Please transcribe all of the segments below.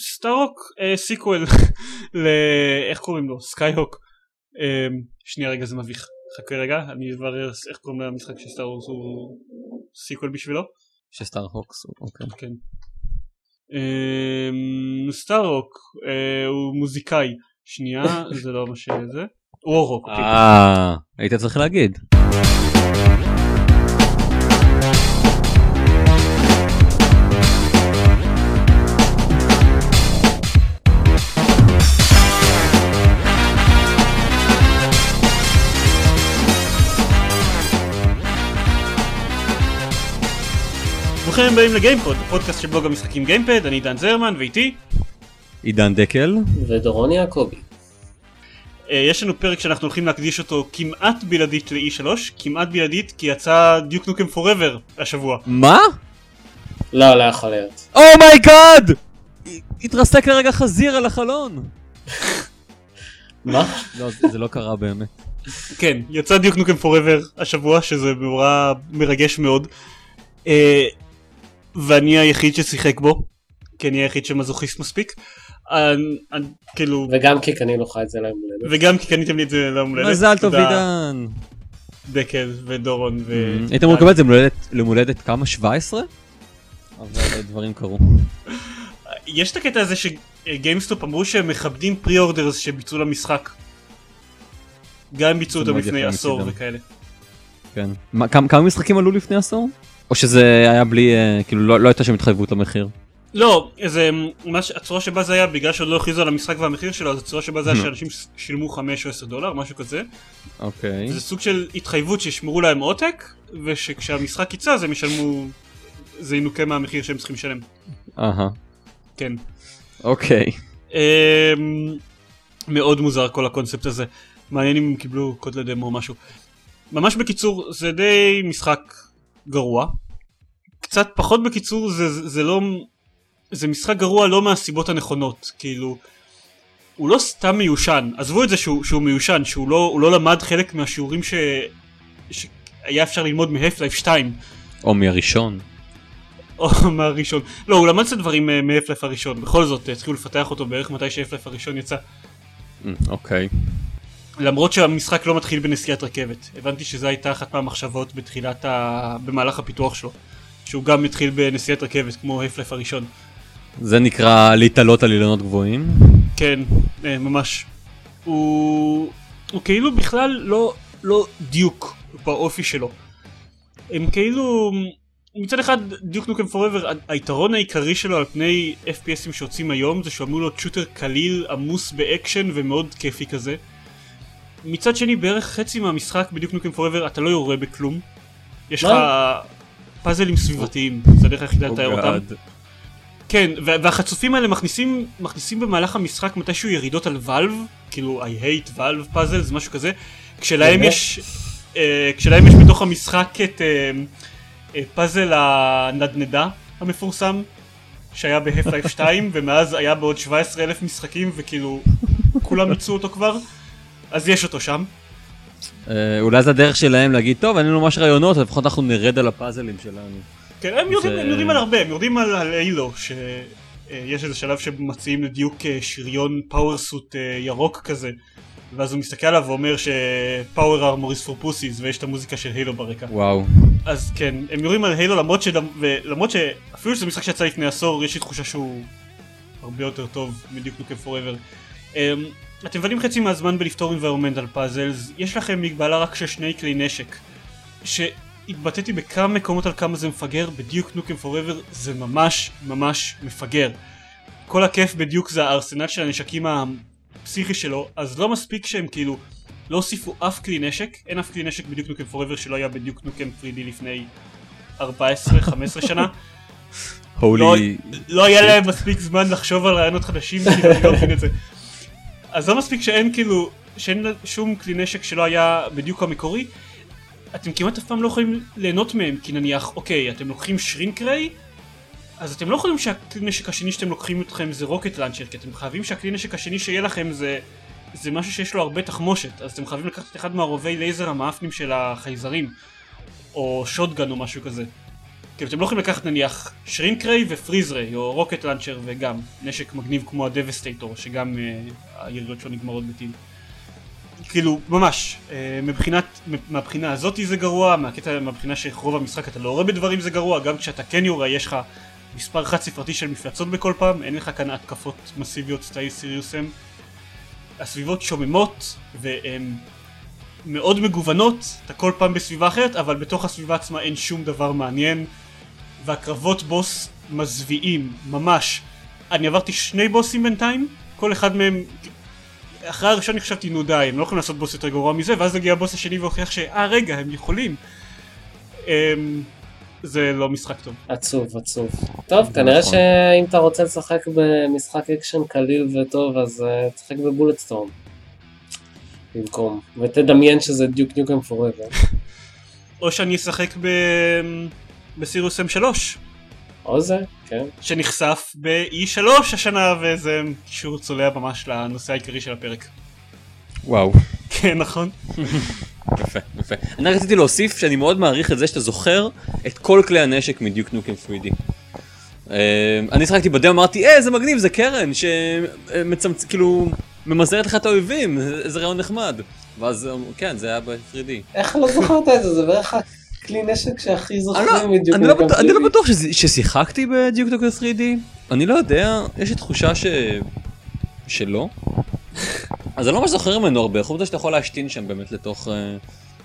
סטארוק אה, סיקוול ל... איך קוראים לו? סקייהוק. אה, שנייה רגע זה מביך. חכה רגע אני אברר איך קוראים למשחק של סטארוק הוא סיקוול בשבילו. שסטארהוקס, אוקיי. כן. אה, סטארוק אה, הוא מוזיקאי. שנייה זה לא מה שזה. וורוק. אה, היית צריך להגיד. ברוכים הבאים לגיימפוד, הפודקאסט של בלוג המשחקים גיימפד, אני דן זרמן ואיתי עידן דקל. ודורון יעקבי. אה, יש לנו פרק שאנחנו הולכים להקדיש אותו כמעט בלעדית ל-E3, כמעט בלעדית כי יצא דיוק נוקם פוראבר השבוע. מה? לא, לא יכול להיות. oh my god! התרסק לרגע חזיר על החלון. מה? לא, זה זה לא קרה באמת. כן, יצא דיוק נוקם פוראבר השבוע, שזה מאורע מרגש מאוד. אה, ואני היחיד ששיחק בו, כי אני היחיד שמזוכיסט מספיק. אני- אני- כאילו, וגם כי קנינו לך את זה ליום הולדת. וגם כי קניתם לי את זה ליום הולדת. מזל טוב עידן. דקל ודורון ו... היית אמור לקבל את זה למולדת- למולדת כמה? 17? אבל דברים קרו. יש את הקטע הזה שגיימסטופ אמרו שהם מכבדים pre-orders שביצעו למשחק. גם ביצעו אותם לפני עשור. וכאלה. כן. מה, כמה, כמה משחקים עלו לפני עשור? או שזה היה בלי, אה, כאילו לא, לא הייתה שם התחייבות למחיר? לא, זה מה ש- הצורה שבה זה היה בגלל שעוד לא הכריזו על המשחק והמחיר שלו, אז הצורה שבה זה היה. שאנשים שילמו 5 או 10 דולר, משהו כזה. אוקיי. זה סוג של התחייבות שישמרו להם עותק, ושכשהמשחק יצא אז הם ישלמו, זה ינוקה מהמחיר שהם צריכים לשלם. אהה. כן. אוקיי. אמ, מאוד מוזר כל הקונספט הזה. מעניין אם הם קיבלו קוד לדמו או משהו. ממש בקיצור, זה די משחק גרוע. קצת פחות בקיצור, זה, זה, זה לא... זה משחק גרוע לא מהסיבות הנכונות, כאילו... הוא לא סתם מיושן, עזבו את זה שהוא, שהוא מיושן, שהוא לא, לא למד חלק מהשיעורים ש... שהיה אפשר ללמוד מהפלייף 2, או מהראשון. או מהראשון. לא, הוא למד קצת דברים אה, מהפלייף הראשון, בכל זאת התחילו לפתח אותו בערך מתי שהפלייף הראשון יצא. אה, אוקיי. למרות שהמשחק לא מתחיל בנסיעת רכבת. הבנתי שזו הייתה אחת מהמחשבות בתחילת ה... במהלך הפיתוח שלו. שהוא גם התחיל בנסיעת רכבת כמו הפלף הראשון. זה נקרא להתעלות על אילנות גבוהים. כן, אה, ממש. הוא... הוא כאילו בכלל לא, לא דיוק באופי שלו. הם כאילו... מצד אחד דיוק נוקם פוראבר היתרון העיקרי שלו על פני FPS ים שיוצאים היום זה שהוא אמור להיות shooter קליל עמוס באקשן ומאוד כיפי כזה. מצד שני בערך חצי מהמשחק בדיוק נוקם פוראבר אתה לא יורה בכלום. יש לך? פאזלים סביבתיים זה הדרך היחידה לתאר אותם. כן, וה- והחצופים האלה מכניסים, מכניסים במהלך המשחק מתישהו ירידות על ואלב, כאילו I hate ואלב פאזלס, משהו כזה, כשלהם? יש, אה, כשלהם יש בתוך המשחק את אה, אה, פאזל הנדנדה המפורסם, שהיה בהפלייף 2, ומאז היה בעוד 17 אלף משחקים, וכאילו כולם מיצו אותו כבר, אז יש אותו שם. אה, אולי זה הדרך שלהם להגיד, טוב, אין לנו ממש רעיונות, לפחות אנחנו נרד על הפאזלים שלנו. כן, הם יורדים, יורדים על הרבה, הם יורדים על, אילו, שיש איזה שלב שמציעים לדיוק אה, שריון פאוור סוט אה, ירוק כזה, ואז הוא מסתכל עליו ואומר שפאוור ארמור is for pussies, ויש את המוזיקה של הילו ברקע. וואו. אז כן, הם יורים על הילו למרות, שלמ- ולמרות שאפילו שזה משחק שיצא לפני עשור, יש לי תחושה שהוא הרבה יותר טוב מדיוק נוקם פוראבר. אתם מבלים חצי מהזמן בלפתור environmental puzzles, יש לכם מגבלה רק של שני כלי נשק. שהתבטאתי בכמה מקומות על כמה זה מפגר, בדיוק נוקם פוראבר זה ממש ממש מפגר. כל הכיף בדיוק זה הארסנל של הנשקים הפסיכי שלו, אז לא מספיק שהם כאילו לא הוסיפו אף כלי נשק, אין אף כלי נשק בדיוק נוקם פוראבר שלא היה בדיוק נוקם 3D לפני 14-15 שנה. הולי... לא היה להם מספיק זמן לחשוב על רעיונות חדשים, כאילו אני לא מבין את זה. אז לא מספיק שאין כאילו, שאין שום כלי נשק שלא היה בדיוק המקורי, אתם כמעט אף פעם לא יכולים ליהנות מהם, כי נניח, אוקיי, אתם לוקחים שרינק ריי, אז אתם לא יכולים שהכלי נשק השני שאתם לוקחים אתכם זה רוקט לאנצ'ר, כי אתם חייבים שהכלי נשק השני שיהיה לכם זה, זה משהו שיש לו הרבה תחמושת, אז אתם חייבים לקחת אחד מהרובי לייזר המאפנים של החייזרים, או shotgun או משהו כזה. כאילו אתם לא יכולים לקחת נניח shrink ray ו freeze ray או rocket launcher וגם נשק מגניב כמו ה devastator שגם אה, הירידות שלו נגמרות בטיל. כאילו ממש אה, מבחינת מהבחינה הזאתי זה גרוע מהקטע מהבחינה שרוב המשחק אתה לא רואה בדברים זה גרוע גם כשאתה כן יורה יש לך מספר חד ספרתי של מפלצות בכל פעם אין לך כאן התקפות מסיביות סטייל סיריוס סם הסביבות שוממות והן מאוד מגוונות אתה כל פעם בסביבה אחרת אבל בתוך הסביבה עצמה אין שום דבר מעניין והקרבות בוס מזוויעים ממש אני עברתי שני בוסים בינתיים כל אחד מהם אחרי הראשון אני חשבתי נו די הם לא יכולים לעשות בוס יותר גרוע מזה ואז הגיע הבוס השני והוכיח שאה רגע הם יכולים um, זה לא משחק טוב. עצוב, עצוב. טוב, כנראה נכון. שאם אתה רוצה לשחק במשחק אקשן קליל וטוב, אז אה, תשחק בבולט סטורם. במקום. ותדמיין שזה דיוק ניוקם פוראבר. או שאני אשחק ב... בסירוס M3 או זה, כן. שנחשף ב-E3 השנה וזה קישור צולע ממש לנושא העיקרי של הפרק. וואו. כן נכון. יפה, יפה. אני רציתי להוסיף שאני מאוד מעריך את זה שאתה זוכר את כל כלי הנשק מדיוק נוקם 3D. אה, אני שחקתי בדמו אמרתי אה זה מגניב זה קרן שמצמצ... כאילו ממזערת לך את האויבים זה- זה רעיון נחמד. ואז אה, כן זה היה ב-3D. איך לא זכרת את זה? זה בערך הכלי נשק שהכי אני זוכרים לא- מדיוק אני לא ניוקם בטוח- אני לא 3D. בטוח ששיחקתי בדיוק נוקם 3D. אני לא יודע יש לי תחושה ש... שלא. אז אני לא ממש זוכר ממנו הרבה חוץ מזה שאתה יכול להשתין שם באמת לתוך אה,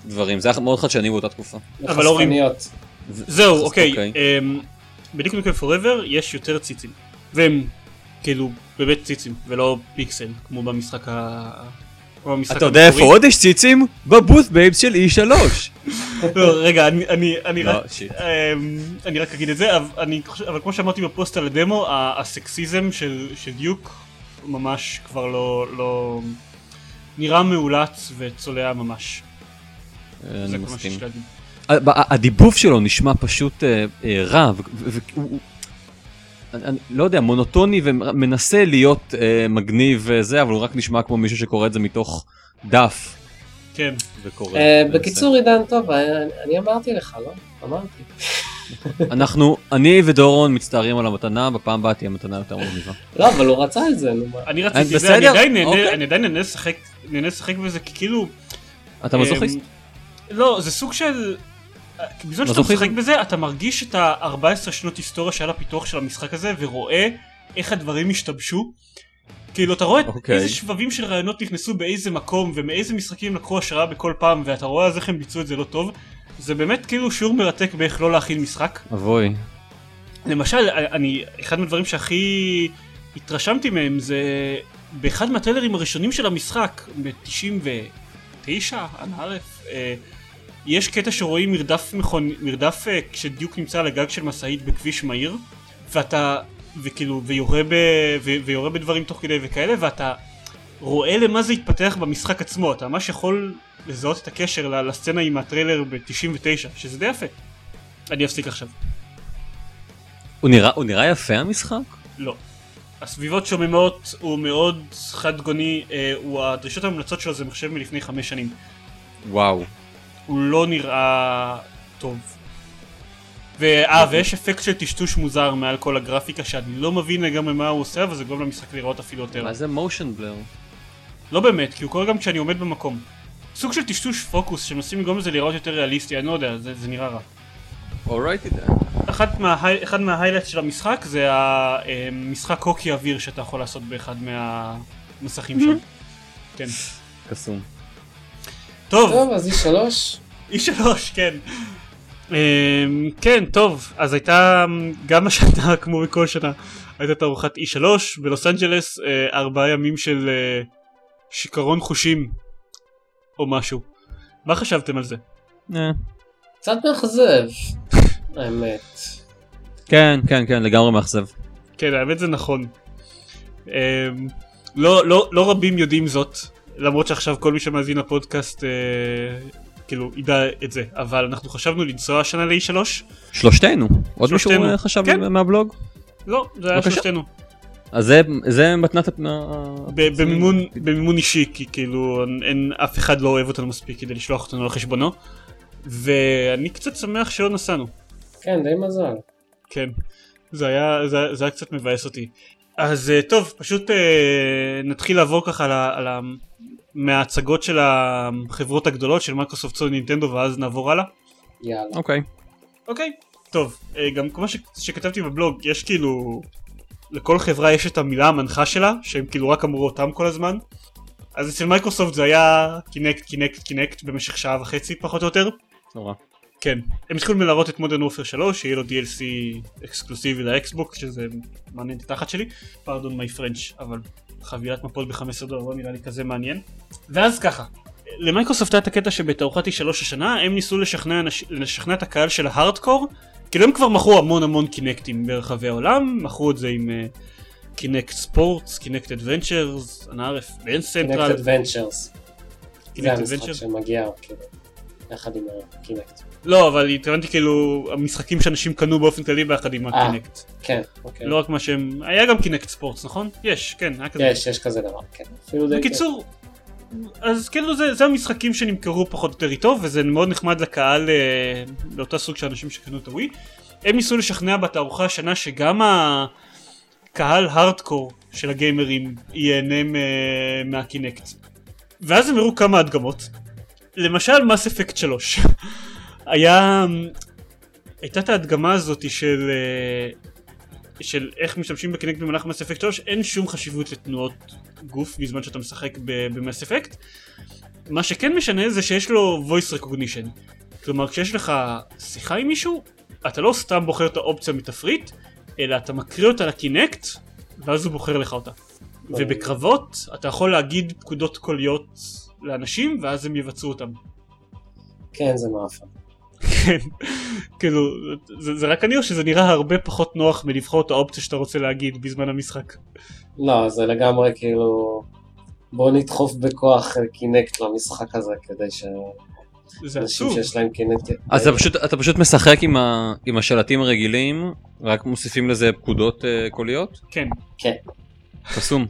דברים זה היה מאוד חדשני באותה תקופה. אבל אורי- חשפניות. זהו אוקיי. אוקיי. אמ, בדיוק נוקם פוראבר יש יותר ציצים. והם כאילו באמת ציצים ולא פיקסל כמו במשחק ה... כמו במשחק אתה יודע איפה. עוד יש ציצים? ב booth babes של E3. לא, רגע אני אני אני לא, רק. אמ, אני רק אגיד את זה אבל אני כמו שאמרתי בפוסט על הדמו הסקסיזם של דיוק ממש כבר לא לא נראה מאולץ וצולע ממש. אני כל מה מסכים. הדיבוב שלו נשמע פשוט אה, אה, רע, אני אני לא יודע, מונוטוני ומנסה להיות אה, מגניב וזה, אבל הוא רק נשמע כמו מישהו שקורא את זה מתוך דף כן. וקורא. אה. בקיצור עידן טוב, אה, אני אמרתי לך, לא? אמרתי. אנחנו, אני ודורון מצטערים על המתנה, בפעם הבאה תהיה מתנה יותר מגניבה. לא, אבל הוא רצה את זה, נו. אני רציתי את זה, אני עדיין נהנה, אוקיי. אני עדיין נהנה לשחק, נהנה לשחק בזה כי כאילו, אתה מזוכיסט? אמ, לא, זה סוג של, בזמן שאתה מזוכיזם. משחק בזה, אתה מרגיש את ה-14 שנות היסטוריה שהיה לפיתוח של המשחק הזה, ורואה איך הדברים השתבשו. כאילו אתה רואה את אוקיי. איזה שבבים של רעיונות נכנסו באיזה מקום ומאיזה משחקים לקחו השראה בכל פעם ואתה רואה אז איך הם ביצעו את זה לא טוב זה באמת כאילו שיעור מרתק באיך לא להכין משחק אבוי. למשל, אני, אחד מהדברים שהכי התרשמתי מהם זה באחד מהטריילרים הראשונים של המשחק, ב-99, אנא ערף, אה, יש קטע שרואים מרדף מכון, מרדף אה, כשדיוק נמצא על הגג של משאית בכביש מהיר, ואתה, וכאילו, ויורה, ב, ו, ויורה בדברים תוך כדי וכאלה, ואתה רואה למה זה התפתח במשחק עצמו, אתה ממש יכול לזהות את הקשר לסצנה עם הטריילר ב-99, שזה די יפה. אני אפסיק עכשיו. הוא נראה- הוא נראה יפה המשחק? לא. הסביבות שוממות, הוא מאוד חד גוני, אה, הוא הדרישות המומלצות שלו זה מחשב מלפני חמש שנים. וואו. הוא לא נראה טוב. ואה, ויש אפקט של טשטוש מוזר מעל כל הגרפיקה שאני לא מבין לגמרי מה הוא עושה, אבל זה גורם למשחק לראות אפילו יותר. מה זה מושן בלר? לא באמת, כי הוא קורה גם כשאני עומד במקום. סוג של טשטוש פוקוס שמנסים לגרום לזה לראות יותר ריאליסטי, אני לא יודע, זה, זה נראה רע. אורייטי דן. אחד, מה, אחד מההיילייט של המשחק זה המשחק הוקי אוויר שאתה יכול לעשות באחד מהמסכים שם. כן. קסום. טוב, טוב, אז E3. E3, כן. אמ, כן, טוב, אז הייתה אמ, גם השנה, כמו בכל שנה, הייתה תערוכת E3 בלוס אנג'לס, אה, ארבעה ימים של אה, שיכרון חושים, או משהו. מה חשבתם על זה? אה. קצת מאכזב, האמת. כן, כן, כן, לגמרי מאכזב. כן, האמת זה נכון. אמ, לא, לא, לא רבים יודעים זאת, למרות שעכשיו כל מי שמאזין לפודקאסט אה, כאילו ידע את זה, אבל אנחנו חשבנו לנסוע השנה ל-E3? שלושתנו. עוד מישהו שלושתנו. אה, חשב כן. מהבלוג? לא, זה היה בבקשה. שלושתנו. אז זה- זה מתנת הפ... ב- במימון, במימון אישי, כי כאילו אין, אין, אף אחד לא אוהב אותנו מספיק כדי לשלוח אותנו על חשבונו. ואני קצת שמח שלא נסענו. כן, די מזל. כן, זה היה, זה, זה היה קצת מבאס אותי. אז אה, טוב, פשוט אה, נתחיל לעבור ככה על, ה, על מההצגות של החברות הגדולות של מייקרוסופט סוני נינטנדו ואז נעבור הלאה. יאללה. אוקיי. אוקיי, טוב, אה, גם כמו ש, שכתבתי בבלוג, יש כאילו, לכל חברה יש את המילה המנחה שלה, שהם כאילו רק אמרו אותם כל הזמן. אז אצל מייקרוסופט זה היה קינקט, קינקט, קינקט במשך שעה וחצי פחות או יותר. נורא. כן, הם התחילו מלהראות את מודרן וורפר 3, שיהיה לו DLC אקסקלוסיבי לאקסבוקס, שזה מעניין את התחת שלי, pardon me French, אבל חבילת מפות ב-15 דולר לא נראה לי כזה מעניין. ואז ככה, למייקרוסופט היה את הקטע שבתערוכת E3 השנה, הם ניסו לשכנע, לשכנע את הקהל של ההארדקור, כאילו הם כבר מכרו המון המון קינקטים ברחבי העולם, מכרו את זה עם קינקט ספורטס, קינקט אדוונצ'רס, אנא ערף, ואין סנטרל, קינקט אדוונצ'רס. זה המשחק. שמגיע, כאילו, יחד עם ה Kinect. לא, אבל התכוונתי כאילו המשחקים שאנשים קנו באופן כללי ביחד עם אה. ה Kinect. כן, אוקיי. לא רק מה שהם... היה גם Kinect Sports, נכון? יש, כן, היה כזה. יש, יש כזה דבר, כן. בקיצור, אז כאילו זה, זה המשחקים שנמכרו פחות או יותר איתו, וזה מאוד נחמד לקהל, אה, לאותה סוג של אנשים שקנו את הווי. הם ניסו לשכנע בתערוכה השנה שגם הקהל הארדקור של הגיימרים ייהנה מ- מה Kinect. ואז הם הראו כמה הדגמות. למשל מס אפקט 3. היה... הייתה את ההדגמה הזאת של... אה, של איך משתמשים בקינקט במהלך מס אפקט 3, אין שום חשיבות לתנועות גוף בזמן שאתה משחק במס אפקט. מה שכן משנה זה שיש לו voice recognition. כלומר כשיש לך שיחה עם מישהו, אתה לא סתם בוחר את האופציה מתפריט, אלא אתה מקריא אותה לקינקט, ואז הוא בוחר לך אותה. ובקרבות אתה יכול להגיד פקודות קוליות לאנשים, ואז הם יבצעו אותם. כן, זה מאפן. כן, כאילו, זה, זה רק אני או שזה נראה הרבה פחות נוח מלבחור את האופציה שאתה רוצה להגיד בזמן המשחק. לא, זה לגמרי כאילו... בוא נדחוף בכוח אה, Kinect למשחק הזה, כדי זה שאנשים עצוב. שיש להם Kinect... אז אתה פשוט, אתה פשוט משחק עם, ה, עם השלטים הרגילים, רק מוסיפים לזה פקודות uh, קוליות? כן. כן. קסום.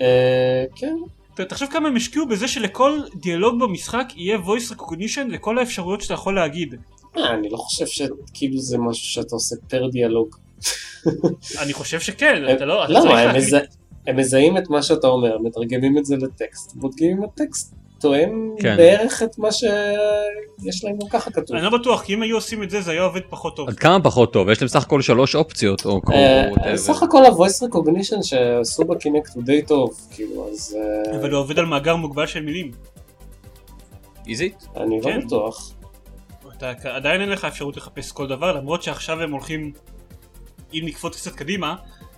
אה, כן, תחשוב כמה הם השקיעו בזה שלכל דיאלוג במשחק יהיה voice recognition לכל האפשרויות שאתה יכול להגיד. אה, אני לא חושב שכאילו זה משהו שאתה עושה פר דיאלוג. אני חושב שכן, אתה לא, אתה למה? צריך. מזה- הם מזהים את מה שאתה אומר, מתרגמים את זה לטקסט, בודקים אם הטקסט תואם כן. בערך את מה שיש להם גם ככה כתוב. אני לא בטוח, כי אם היו עושים את זה, זה היה עובד פחות טוב. עד כמה פחות טוב? יש להם סך הכל שלוש אופציות, או או אה, whatever. סך הכל ה-voice recognition שעשו בקינקט הוא די טוב, כאילו, אז אה, אבל הוא עובד על מאגר מוגבל של מילים. איזית? אני כן. לא בטוח. אתה עדיין אין לך אפשרות לחפש כל דבר, למרות שעכשיו הם הולכים, אם נקפוץ קצת קדימה,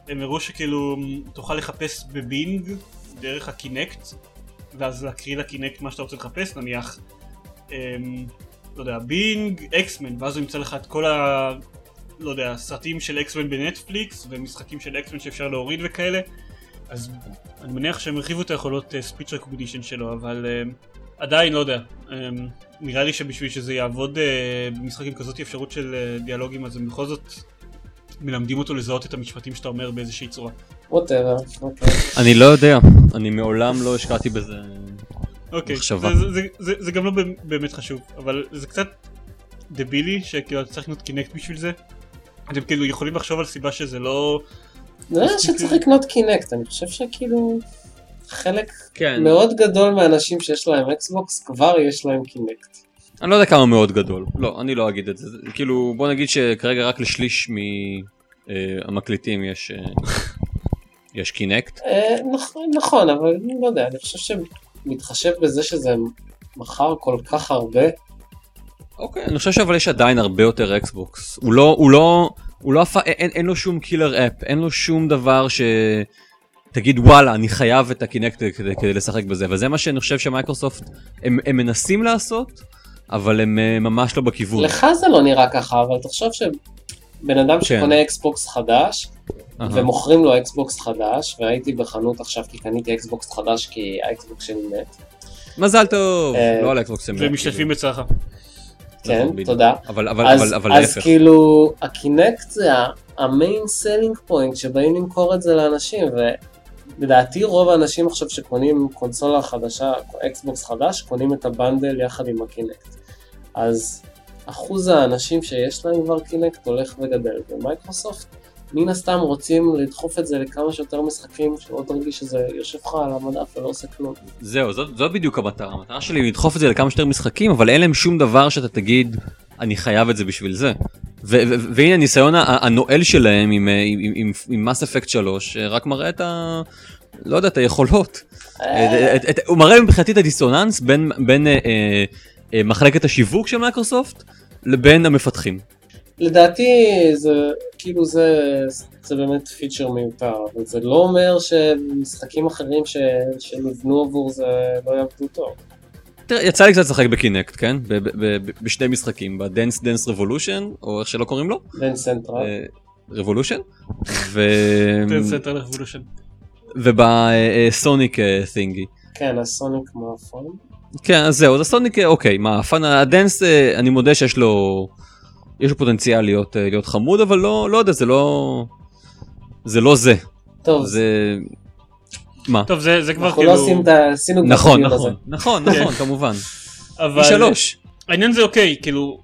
הם הראו שכאילו תוכל לחפש בבינג דרך הקינקט, ואז להקריא לקינקט מה שאתה רוצה לחפש, נניח, אמ, לא יודע, בינג, אקסמן, ואז הוא ימצא לך את כל ה... לא יודע, סרטים של אקסמן בנטפליקס, ומשחקים של אקסמן שאפשר להוריד וכאלה, אז אני מניח שהם הרחיבו את היכולות ספיץ' רקוגנישן שלו, אבל אמ, עדיין לא יודע. אמ, נראה לי שבשביל שזה יעבוד אה, במשחק עם כזאת אפשרות של אה, דיאלוגים אז הם בכל זאת מלמדים אותו לזהות את המשפטים שאתה אומר באיזושהי צורה. Whatever. אני לא יודע, אני מעולם לא השקעתי בזה. אוקיי, מחשבה. זה, זה, זה, זה, זה גם לא באמת חשוב, אבל זה קצת דבילי שכאילו אתה צריך לקנות Kinect בשביל זה. אתם כאילו יכולים לחשוב על סיבה שזה לא... נראה לי שצריך לקנות Kinect, אני חושב שכאילו חלק כן. מאוד גדול מהאנשים שיש להם Xbox כבר יש להם Kinect. אני לא יודע כמה מאוד גדול. לא, אני לא אגיד את זה. כאילו, בוא נגיד שכרגע רק לשליש מהמקליטים יש... אה, יש קינקט. אה, נכון, נכון, אבל אני לא יודע, אני חושב שמתחשב בזה שזה מכר כל כך הרבה, אוקיי, אני חושב שאבל יש עדיין הרבה יותר Xbox. הוא לא, הוא לא, הוא לא, אין לו שום killer app, אין לו שום דבר ש... תגיד וואלה, אני חייב את ה Kinect כדי, כדי לשחק בזה, וזה מה שאני חושב שמייקרוסופט, הם, הם מנסים לעשות, אבל הם אה, ממש לא בכיוון. לך זה לא נראה ככה, אבל תחשוב שבן אדם שקונה Xbox חדש, אהה. ומוכרים לו Xbox חדש, והייתי בחנות עכשיו כי קניתי Xbox חדש כי ה Xbox שלי מת. מזל טוב, אה, לא על ה Xbox. הם והם משתתפים בצערך. כן, נכון. תודה. אבל, אבל, אז, אבל, אבל אז להפך. כאילו, ה Kinect זה ה main selling point שבאים למכור את זה לאנשים, ולדעתי רוב האנשים עכשיו שקונים קונסולה חדשה, Xbox חדש, קונים את ה bundle יחד עם ה Kinect. אז אחוז האנשים שיש להם כבר Kinect הולך וגדל, ומייקרוסופט מן הסתם רוצים לדחוף את זה לכמה שיותר משחקים, שלא תרגיש שזה יושב לך על המדף ולא עושה כלום. זהו, זאת, זאת בדיוק המטרה. המטרה שלי היא לדחוף את זה לכמה שיותר משחקים, אבל אין להם שום דבר שאתה תגיד, אני חייב את זה בשביל זה. והנה הניסיון הנואל שלהם עם, אה, עם, עם, עם Mass Effect 3, אה, רק מראה את ה... לא יודע, את היכולות. אה. את, את, הוא מראה מבחינתי את הדיסוננס בין, בין אה, אה, אה, מחלקת השיווק של מייקרוסופט לבין המפתחים. לדעתי זה כאילו זה, זה באמת פיצ'ר מיותר, אבל זה לא אומר שמשחקים אחרים ש, שנבנו עבור זה לא יעבדו טוב. תראה, יצא לי קצת לשחק ב Kinect, כן? ב- ב- ב- בשני משחקים, ב Dance Dance Revolution, או איך שלא קוראים לו, Dance Central. אה, רבולושן, ו... תן סנטר לרבולושן. ובסוניק תינגי. כן, הסוניק מאפון. כן, אז זהו, אז הסוניק, אוקיי, מה, הפאן, הדנס, אה, אני מודה שיש לו, יש לו פוטנציאל להיות, אה, להיות חמוד, אבל לא, לא יודע, זה לא, זה לא זה, טוב, זה, מה? טוב זה זה כבר אנחנו כאילו... לא עושים את ה... עשינו נכון, הדיון הזה. נכון, נכון, נכון, כמובן. אבל פי שלוש. העניין זה אוקיי כאילו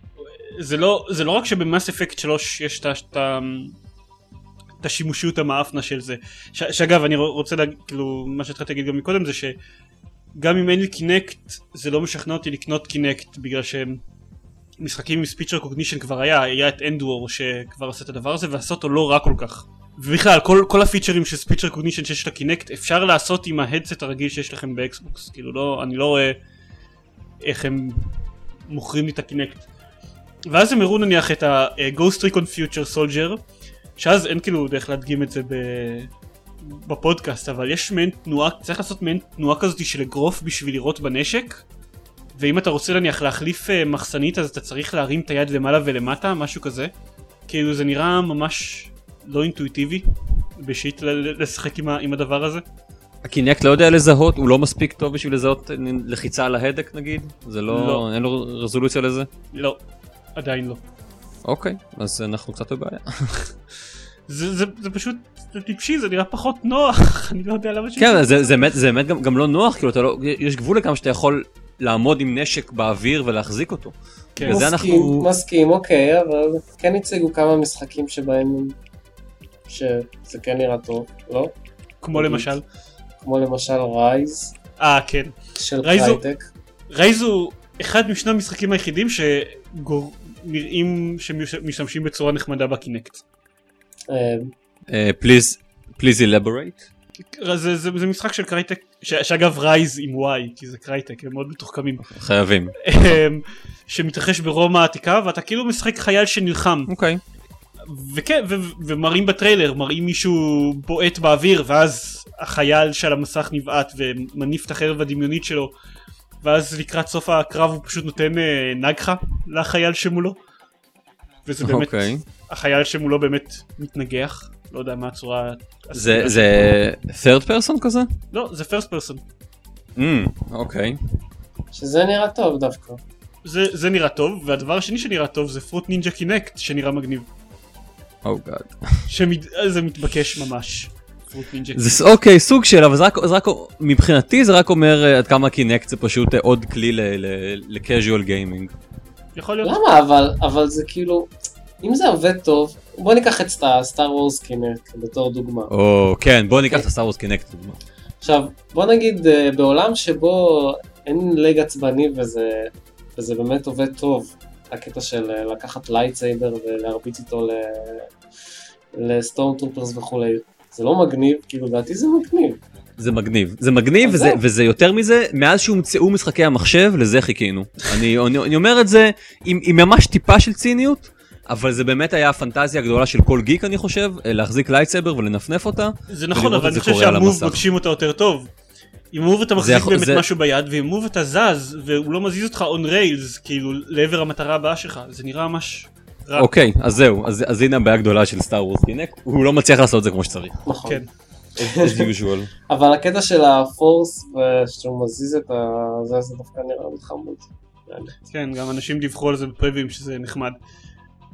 זה לא זה לא רק שב Mass Effect 3 יש את ה- את השימושיות המאפנה של זה ש- שאגב אני רוצה להגיד כאילו מה שהתחלתי להגיד גם מקודם זה שגם אם אין לי Kinect זה לא משכנע אותי לקנות Kinect בגלל שהם משחקים עם speech recognition כבר היה היה את EndWar שכבר עשה את הדבר הזה ועשה אותו לא רע כל כך ובכלל כל, כל הפיצ'רים של speech recognition שיש ל Kinect אפשר לעשות עם ה headset הרגיל שיש לכם ב Xbox כאילו לא אני לא רואה איך הם מוכרים לי את הקינקט. ואז הם הראו נניח את ה-Ghost Recon Future Soldier, שאז אין כאילו דרך להדגים את זה ב... בפודקאסט, אבל יש מעין תנועה, צריך לעשות מעין תנועה כזאת של אגרוף בשביל לירות בנשק, ואם אתה רוצה נניח להחליף אה, מחסנית אז אתה צריך להרים את היד למעלה ולמטה, משהו כזה. כאילו זה נראה ממש לא אינטואיטיבי, בשיט ל- לשחק עם, עם הדבר הזה. הקינקט לא יודע לזהות, הוא לא מספיק טוב בשביל לזהות לחיצה על ההדק נגיד? זה לא, לא. אין לו רזולוציה לזה? לא, עדיין לא. אוקיי, אז אנחנו קצת בבעיה. זה, זה, זה פשוט, זה טיפשי, זה נראה פחות נוח, אני לא יודע למה ש... כן, זה, זה באמת, זה באמת גם, גם לא נוח, כאילו אתה לא, יש גבול לכמה שאתה יכול לעמוד עם נשק באוויר ולהחזיק אותו. כן. מסכים, אנחנו... מסכים, אוקיי, אבל כן הציגו כמה משחקים שבהם שזה כן נראה טוב, לא? כמו למשל. כמו למשל Ryse אה, כן. של Ryse הוא- Crytek. Ryse הוא אחד משני המשחקים היחידים שנראים שמשתמשים בצורה נחמדה ב Kinect. please, please elaborate. זה, זה, זה משחק של Crytek, ש, שאגב Ryse עם Y, כי זה Crytek, הם מאוד מתוחכמים, חייבים. אמ, שמתרחש ברומא העתיקה ואתה כאילו משחק חייל שנלחם. אוקיי. וכן, ו- ומראים בטריילר, מראים מישהו בועט באוויר, ואז החייל שעל המסך נבעט ומניף את החרב הדמיונית שלו, ואז לקראת סוף הקרב הוא פשוט נותן אה, נגחה לחייל שמולו. וזה באמת, אוקיי. החייל שמולו באמת מתנגח, לא יודע מה הצורה... זה, זה third person כזה? לא, זה first person. Mm, אוקיי. שזה נראה טוב דווקא. זה, זה נראה טוב, והדבר השני שנראה טוב זה Fruit Ninja Kinect שנראה מגניב. Oh God. שמד... זה מתבקש ממש. זה אוקיי, סוג של, אבל זה רק, זה רק, מבחינתי זה רק אומר אה, עד כמה Kinect זה פשוט אה, עוד כלי ל-casual gaming. יכול להיות. למה? אבל, אבל זה כאילו, אם זה עובד טוב, בוא ניקח את Star Wars Kinect בתור דוגמה. או כן, בוא ניקח את ה Star Wars Kinect לדוגמה. עכשיו, בוא נגיד אה, בעולם שבו אין lag עצבני וזה, וזה באמת עובד טוב, הקטע של אה, לקחת lightsaber ולהרביץ איתו ל stormtroopers וכולי, זה לא מגניב, כאילו לדעתי זה מגניב. זה מגניב, זה מגניב וזה. וזה יותר מזה, מאז שהומצאו משחקי המחשב, לזה חיכינו. אני, אני, אני אומר את זה עם, עם ממש טיפה של ציניות, אבל זה באמת היה הפנטזיה הגדולה של כל גיק אני חושב, אה, להחזיק lightsaber ולנפנף אותה. זה נכון, אבל אני זה חושב שה Move. מגשים אותה יותר טוב. עם מוב אתה מחזיק יכול- באמת זה- משהו ביד, ועם מוב אתה זז, והוא לא מזיז אותך on rails, כאילו, לעבר המטרה הבאה שלך. זה נראה ממש. אוקיי, אז זהו, אז, אז הנה הבעיה הגדולה של Star Wars Kinect, הוא לא מצליח לעשות את זה כמו שצריך. נכון. כן. as usual. אבל הקטע של ה Force, ושהוא מזיז את ה... זה, זה דווקא נראה לי חמוד. כן, גם אנשים דיווחו על זה ב previews שזה נחמד.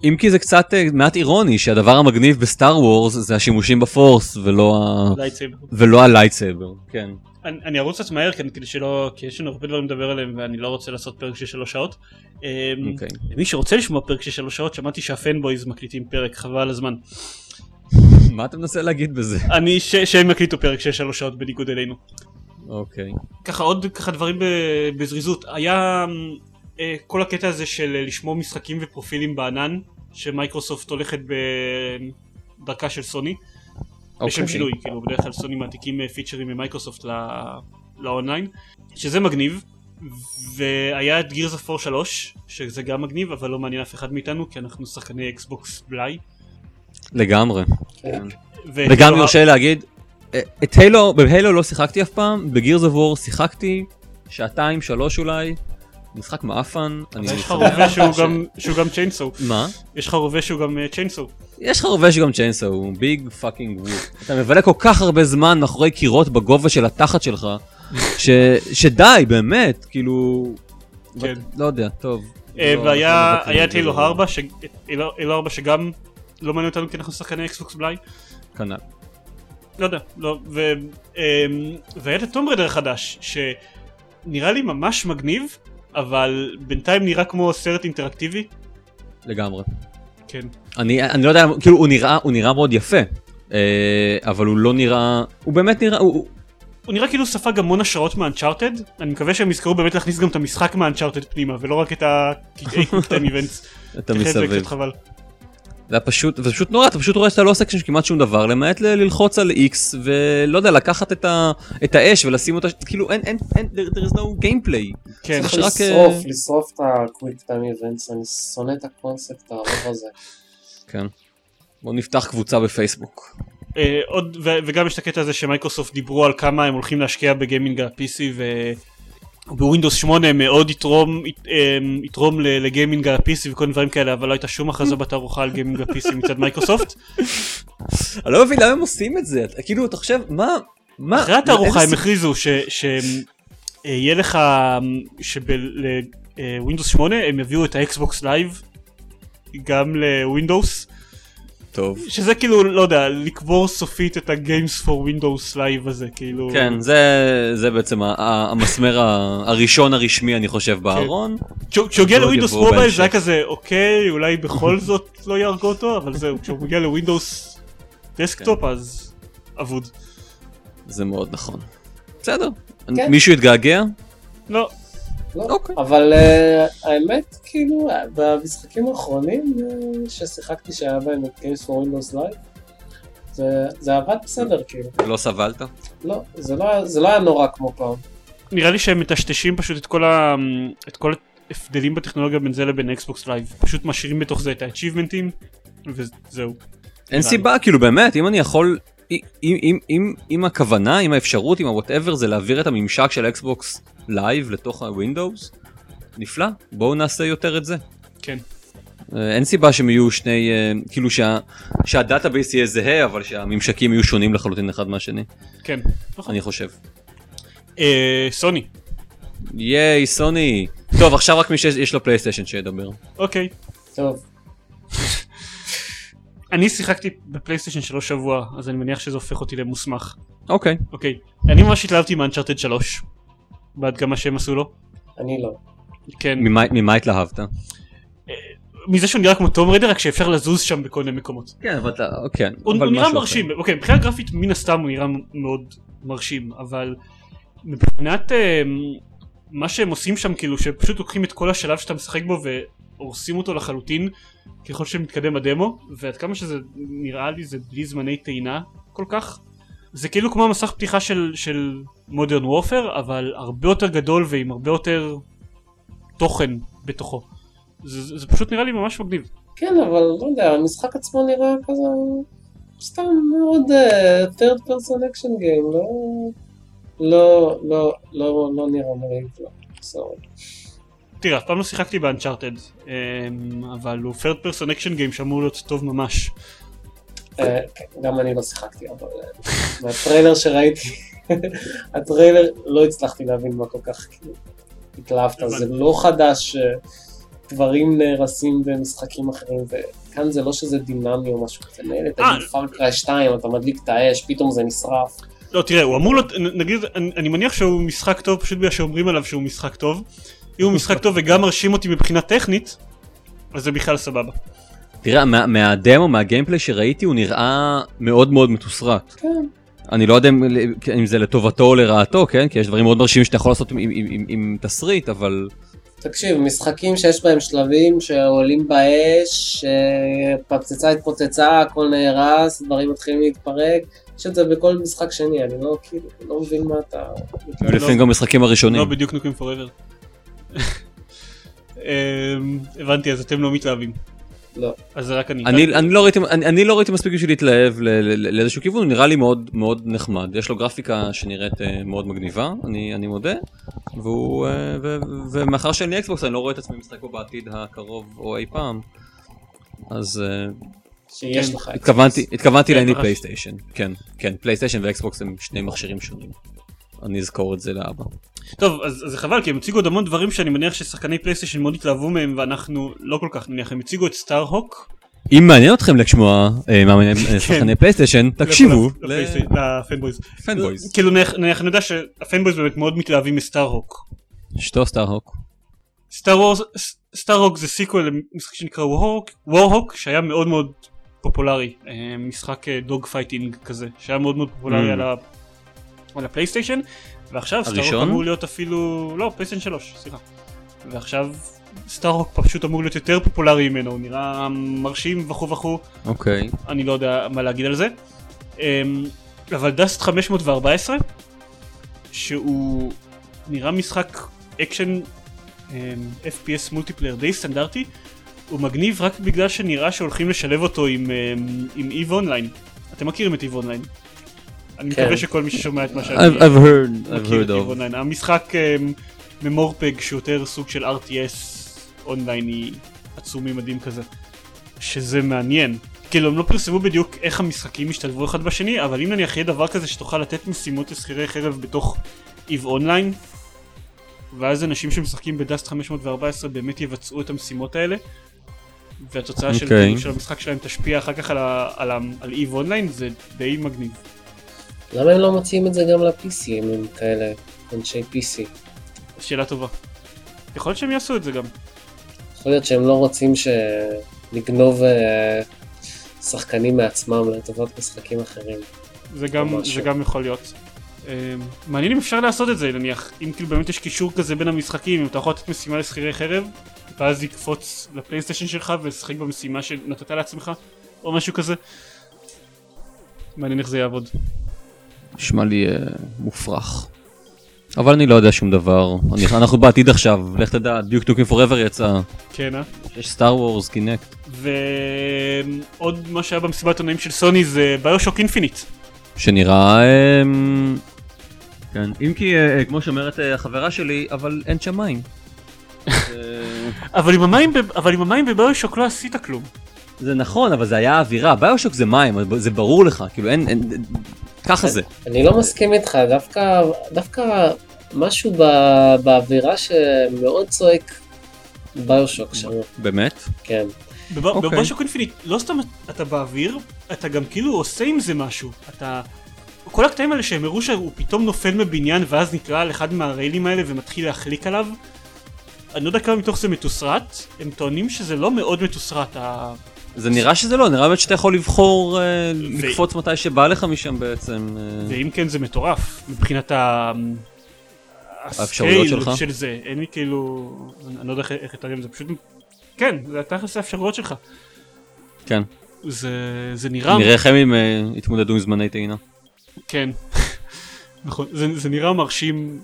אם כי זה קצת אה, מעט אירוני שהדבר המגניב ב Star Wars זה השימושים ב Force ולא, ה... lightsaber. ולא ה lightsaber, כן. אני, אני ארוץ קצת מהר כאן כדי שלא, כי יש לנו הרבה דברים לדבר עליהם ואני לא רוצה לעשות פרק של שלוש שעות. אמ, אוקיי. למי שרוצה לשמוע פרק של שלוש שעות, שמעתי שהפנבויז מקליטים פרק, חבל הזמן. מה אתה מנסה להגיד בזה? אני, ש, שהם יקליטו פרק של שלוש שעות בניגוד אלינו. אוקיי. ככה עוד ככה דברים ב- בזריזות, היה אה, כל הקטע הזה של אה, לשמור משחקים ופרופילים בענן, שמייקרוסופט הולכת בדרכה של סוני, לשם אוקיי. שינוי, כאילו בדרך כלל סוני מעתיקים אה, פיצ'רים ממייקרוסופט ל- לאונליין, שזה מגניב, והיה את Gears of War 3, שזה גם מגניב, אבל לא מעניין אף אחד מאיתנו, כי אנחנו שחקני אקסבוקס בלי. לגמרי. כן. וגם יורשה להגיד, אה, את הילו, בהילו לא שיחקתי אף פעם, ב Gears of War שיחקתי, שעתיים, שלוש אולי, משחק מעפן. יש לך רובה שהוא גם- שהוא גם chainsaw, מה? יש לך רובה שהוא גם chainsaw. יש לך רובה שגם chainsaw, הוא big fucking whoop. אתה מבלה כל כך הרבה זמן מאחורי קירות בגובה של התחת שלך, ש- שדי, באמת, כאילו... כן. לא יודע, טוב. אה, לא- והיה היה את מבטלים Halo את זה. 4, ש- הילו הילו 4 שגם לא מעניין אותנו כי אנחנו שחקני אקסבוקס בלי. כנ"ל. לא יודע, לא, ו- אמ, והיה את ה Tomb Raider החדש, שנראה לי ממש מגניב, אבל בינתיים נראה כמו סרט אינטראקטיבי. לגמרי. כן. אני, אני לא יודע, כאילו הוא נראה, הוא נראה מאוד יפה, אה, אבל הוא לא נראה, הוא באמת נראה, הוא, הוא נראה כאילו ספג המון השראות מאנצ'ארטד, אני מקווה שהם יזכרו באמת להכניס גם את המשחק מאנצ'ארטד פנימה, ולא רק את הקטעי קטעים איבנטס. אתה מסביב. קצת חבל. זה היה פשוט, זה פשוט נורא, אתה פשוט רואה שאתה לא עושה כמעט שום דבר, למעט ל- ללחוץ על X, ולא יודע, לקחת את, ה, את האש ולשים אותה, כאילו אין, אין, אין, there, there is no gameplay. כן. צריך שרק, לשרוף, אה, לשרוף את ה-Quick Time Events, אני שונא את הקונספט הארוך הזה. כן. בוא נפתח קבוצה בפייסבוק. אה, עוד, ו- וגם יש את הקטע הזה שמייקרוסופט דיברו על כמה הם הולכים להשקיע בגיימינג ה-PC ובווינדוס 8 מאוד יתרום, ית- אמ, יתרום לגיימינג ה-PC וכל מיני דברים כאלה אבל לא הייתה שום הכרזה בתערוכה על גיימינג ה-PC מצד מייקרוסופט. אני לא מבין למה הם עושים את זה, כאילו, אתה חושב, מה, מה, אחרי התערוכה הם הכריזו שיהיה לך שבווינדוס 8 הם יביאו את ה Xbox Live גם לווינדוס טוב. שזה כאילו לא יודע לקבור סופית את ה-Games for Windows Live הזה כאילו כן, זה, זה בעצם המסמר הראשון הרשמי, אני חושב, בארון. כשהוא הגיע ל Windows Mobile. זה היה כזה אוקיי אולי בכל זאת לא יהרגו אותו אבל זהו כשהוא מגיע לווינדוס desktop אז אבוד. זה מאוד נכון. בסדר. כן. מישהו התגעגע? לא לא, אוקיי. אבל אה, האמת, כאילו, אה, במשחקים האחרונים אה, ששיחקתי שהיה בהם את Games for Windows Live, זה- זה עבד בסדר, כאילו. לא סבלת? לא, זה לא זה לא היה נורא כמו פעם. נראה לי שהם מטשטשים פשוט את כל ה... את כל ההבדלים בטכנולוגיה בין זה לבין Xbox Live פשוט משאירים בתוך זה את האצ'יבמנטים וזהו. אין. סיבה, כאילו באמת, אם אני יכול, אם, אם, אם, אם הכוונה, אם האפשרות, אם ה-whatever זה להעביר את הממשק של Xbox Live לתוך ה-Windows, נפלא, בואו נעשה יותר את זה. כן. אה, אין סיבה שהם יהיו שני, אה, כאילו שה, שה database יהיה זהה, אבל שהממשקים יהיו שונים לחלוטין אחד מהשני, כן. נכון. אני חושב. אה, סוני. ייי, סוני. טוב, עכשיו רק מי שיש לו פלייסטיישן שידבר. אוקיי. טוב, אני שיחקתי בפלייסטיישן שלוש שבוע אז אני מניח שזה הופך אותי למוסמך. אוקיי. אוקיי. אני ממש התלהבתי מאנצ'ארטד 3. בעד כמה שהם עשו לו. אני לא. כן. ממה, ממה התלהבת? מזה שהוא נראה כמו תום ריידר רק שאפשר לזוז שם בכל מיני מקומות. כן, אבל אתה, כן. הוא, אבל הוא נראה מרשים, אוקיי, מבחינה גרפית מן הסתם הוא נראה מאוד מרשים, אבל מבחינת אה, מה שהם עושים שם כאילו שפשוט לוקחים את כל השלב שאתה משחק בו והורסים אותו לחלוטין ככל שמתקדם הדמו, ועד כמה שזה נראה לי זה בלי זמני טעינה כל כך. זה כאילו כמו מסך פתיחה של, של מודרן וופר, אבל הרבה יותר גדול ועם הרבה יותר תוכן בתוכו. זה, זה, פשוט נראה לי ממש מגניב. כן, אבל לא יודע, המשחק עצמו נראה כזה סתם מאוד אה, third person action game, לא... לא, לא, לא, לא נראה מרהיב, לא. סורי. תראה, אף פעם לא שיחקתי ב Uncharted, אבל הוא third person action game שאמור להיות טוב ממש. אה, גם אני לא שיחקתי, אבל אה, מהטריילר שראיתי, הטריילר לא הצלחתי להבין מה כל כך התלהבת, זה לא חדש שדברים נהרסים במשחקים אחרים, וכאן זה לא שזה דינמי או משהו כזה, מילא אה. תגיד Far Cry 2, אתה מדליק את האש, פתאום זה נשרף. לא תראה הוא אמור להיות נגיד אני מניח שהוא משחק טוב פשוט בגלל שאומרים עליו שהוא משחק טוב אם הוא משחק טוב וגם מרשים אותי מבחינה טכנית אז זה בכלל סבבה. תראה, מה- מהדמו, מהגיימפליי שראיתי, הוא נראה מאוד מאוד מתוסרט. כן. אני לא יודע אם, אם זה לטובתו או לרעתו, כן? כי יש דברים מאוד מרשימים שאתה יכול לעשות עם, עם, עם, עם תסריט, אבל... תקשיב, משחקים שיש בהם שלבים שעולים באש, אה, פצצה התפוצצה, הכל נהרס, דברים מתחילים להתפרק, יש את זה בכל משחק שני, אני לא כאילו, לא מבין מה אתה... ולפעמים גם משחקים הראשונים. לא בדיוק נוקים פוראבר. הבנתי אז אתם לא מתלהבים. לא. אז זה רק אני. אני, אני, לא ראיתי, אני, אני לא ראיתי מספיק בשביל להתלהב לאיזשהו כיוון, הוא נראה לי מאוד מאוד נחמד. יש לו גרפיקה שנראית אה, מאוד מגניבה, אני, אני מודה. והוא, אה, ו, ומאחר שאין לי אקסבוקס אני לא רואה את עצמי משחק בו בעתיד הקרוב או אי פעם. אז אה, שיש כן, לך. התכוונתי, התכוונתי כן. פלייסטיישן. כן, כן, פלייסטיישן ואקסבוקס הם שני מכשירים שונים. אני אזכור את זה לאבא. טוב אז זה חבל כי הם הציגו עוד המון דברים שאני מניח ששחקני פלייסטיישן מאוד התלהבו מהם ואנחנו לא כל כך נניח הם הציגו את סטאר-הוק. אם מעניין אתכם לשמוע אה, מאזיני אה, שחקני פלייסטיישן, תקשיבו לפנבויז. לפנבויז. כאילו נניח נניח אני יודע שהפנבויז באמת מאוד מתלהבים מ Starhawk. אשתו Starhawk. Starhawk זה sequel למשחק שנקרא Warhawk שהיה מאוד מאוד פופולרי אה, משחק dog fighting כזה שהיה מאוד מאוד פופולרי Mm. על הפלייסטיישן ועכשיו הראשון? אמור להיות אפילו לא פלייסטיישן 3 סליחה ועכשיו Starhawk פשוט אמור להיות יותר פופולרי ממנו הוא נראה מרשים וכו' וכו' אוקיי. אני לא יודע מה להגיד על זה. אמ, אבל Dust 514 שהוא נראה משחק אקשן אמ, FPS multiplayer די סטנדרטי הוא מגניב רק בגלל שנראה שהולכים לשלב אותו עם אמ, עם EVE Online. אתם מכירים את EVE Online? אני כן. מקווה שכל מי ששומע את מה שאני מכיר את. המשחק אמ, MMORPG שהוא יותר סוג של RTS אונלייני עצום ממדים כזה. שזה מעניין. כאילו הם לא פרסמו בדיוק איך המשחקים ישתלבו אחד בשני, אבל אם נניח יהיה דבר כזה שתוכל לתת משימות לשכירי חרב בתוך איב אונליין, ואז אנשים שמשחקים בדאסט 514 באמת יבצעו את המשימות האלה, והתוצאה של, אוקיי. כאילו, של המשחק שלהם תשפיע אחר כך על, ה, על, ה, על איב אונליין, זה די מגניב. למה הם לא מוציאים את זה גם ל-PC, אם הם כאלה אנשי PC? שאלה טובה. יכול להיות שהם יעשו את זה גם. יכול להיות שהם לא רוצים ש... לגנוב אה, שחקנים מעצמם לטובת משחקים אחרים. זה גם. זה גם יכול להיות. אמ, מעניין אם אפשר לעשות את זה נניח אם כאילו באמת יש קישור כזה בין המשחקים אם אתה יכול לתת משימה לשכירי חרב ואז יקפוץ לפלייסטיישן שלך ולשחק במשימה שנתת לעצמך או משהו כזה. מעניין איך זה יעבוד. נשמע לי אה, מופרך. אבל אני לא יודע שום דבר. אני, אנחנו בעתיד עכשיו, לך תדע, דיוק טוקים פוראבר יצא. כן אה? יש סטאר וורס, קינקט. ועוד מה שהיה במסיבת עונאים של סוני זה ביושוק אינפיניט. שנראה... אמ, כן, אם כי, אה, כמו שאומרת אה, החברה שלי, אבל אין שם מים. אה, אבל עם המים, ב- אבל עם המים בביושוק לא עשית כלום. זה נכון, אבל זה היה אווירה. ביושוק זה מים, זה ברור לך, כאילו אין... אין ככה זה. אני לא מסכים איתך, דווקא, דווקא משהו ב- באווירה שמאוד צועק ביושוק שם, באמת? כן. אוקיי. בביושוק אינפיניט לא סתם אתה באוויר, אתה גם כאילו עושה עם זה משהו. אתה... כל הקטעים האלה שהם הראו שהוא פתאום נופל מבניין ואז נקרא על אחד מהריילים האלה ומתחיל להחליק עליו. אני לא יודע כמה מתוך זה מתוסרט, הם טוענים שזה לא מאוד מתוסרט. זה נראה שזה לא, נראה באמת שאתה יכול לבחור אה, לקפוץ מתי שבא לך משם בעצם. אה. ואם כן זה מטורף מבחינת ה... האפשרויות שלך? של זה, אין לי כאילו, אני לא יודע איך- לתרגם את זה, פשוט, כן, זה תכלס האפשרויות שלך. כן. זה, זה נראה, נראה איך הם עם, אה, התמודדו עם זמני טעינה. כן, נכון, זה, זה נראה מרשים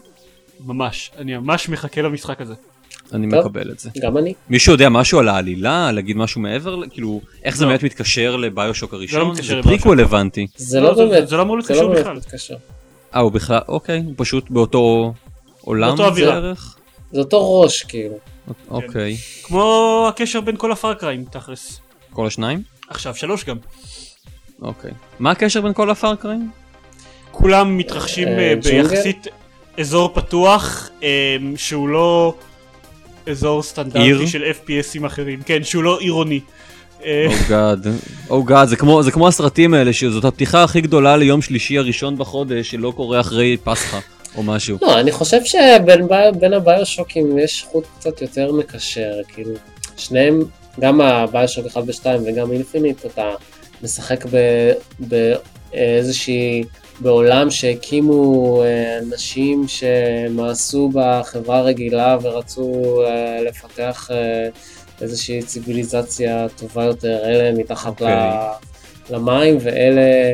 ממש, אני ממש מחכה למשחק הזה. אני טוב. מקבל את זה. גם אני. מישהו יודע משהו על העלילה? להגיד משהו מעבר? כאילו, איך זה לא. באמת מתקשר לביושוק הראשון? מתקשר זה לביושוק. פריקוול הבנתי. זה לא זה, באמת, זה לא אמור זה להתקשר לא בכלל. אה, הוא בכלל, אוקיי, הוא פשוט באותו עולם. בערך? זה אותו ראש כאילו. אוקיי. כמו הקשר בין כל הפארקריים תכלס. כל השניים? עכשיו שלוש גם. אוקיי. מה הקשר בין כל הפארקרים? כולם מתרחשים אה, אה? ביחסית אזור פתוח אה, שהוא לא אזור סטנדרטי עיר? של FPSים אחרים, כן, שהוא לא עירוני. אה, אה, או גאד, Oh God, זה כמו- זה כמו הסרטים האלה, שזאת הפתיחה הכי גדולה ליום שלישי הראשון בחודש, שלא קורה אחרי פסחא, או משהו. לא, אני חושב שבין בי- בין הביושוקים יש חוט קצת יותר מקשר, כאילו, שניהם, גם ה BioShock 1 ו-2 וגם Infinite, אתה משחק ב- באיזושהי, בעולם שהקימו אה, אנשים שמאסו בחברה רגילה ורצו אה, לפתח אה, איזושהי ציוויליזציה טובה יותר, אלה מתחת אוקיי. ל- למים ואלה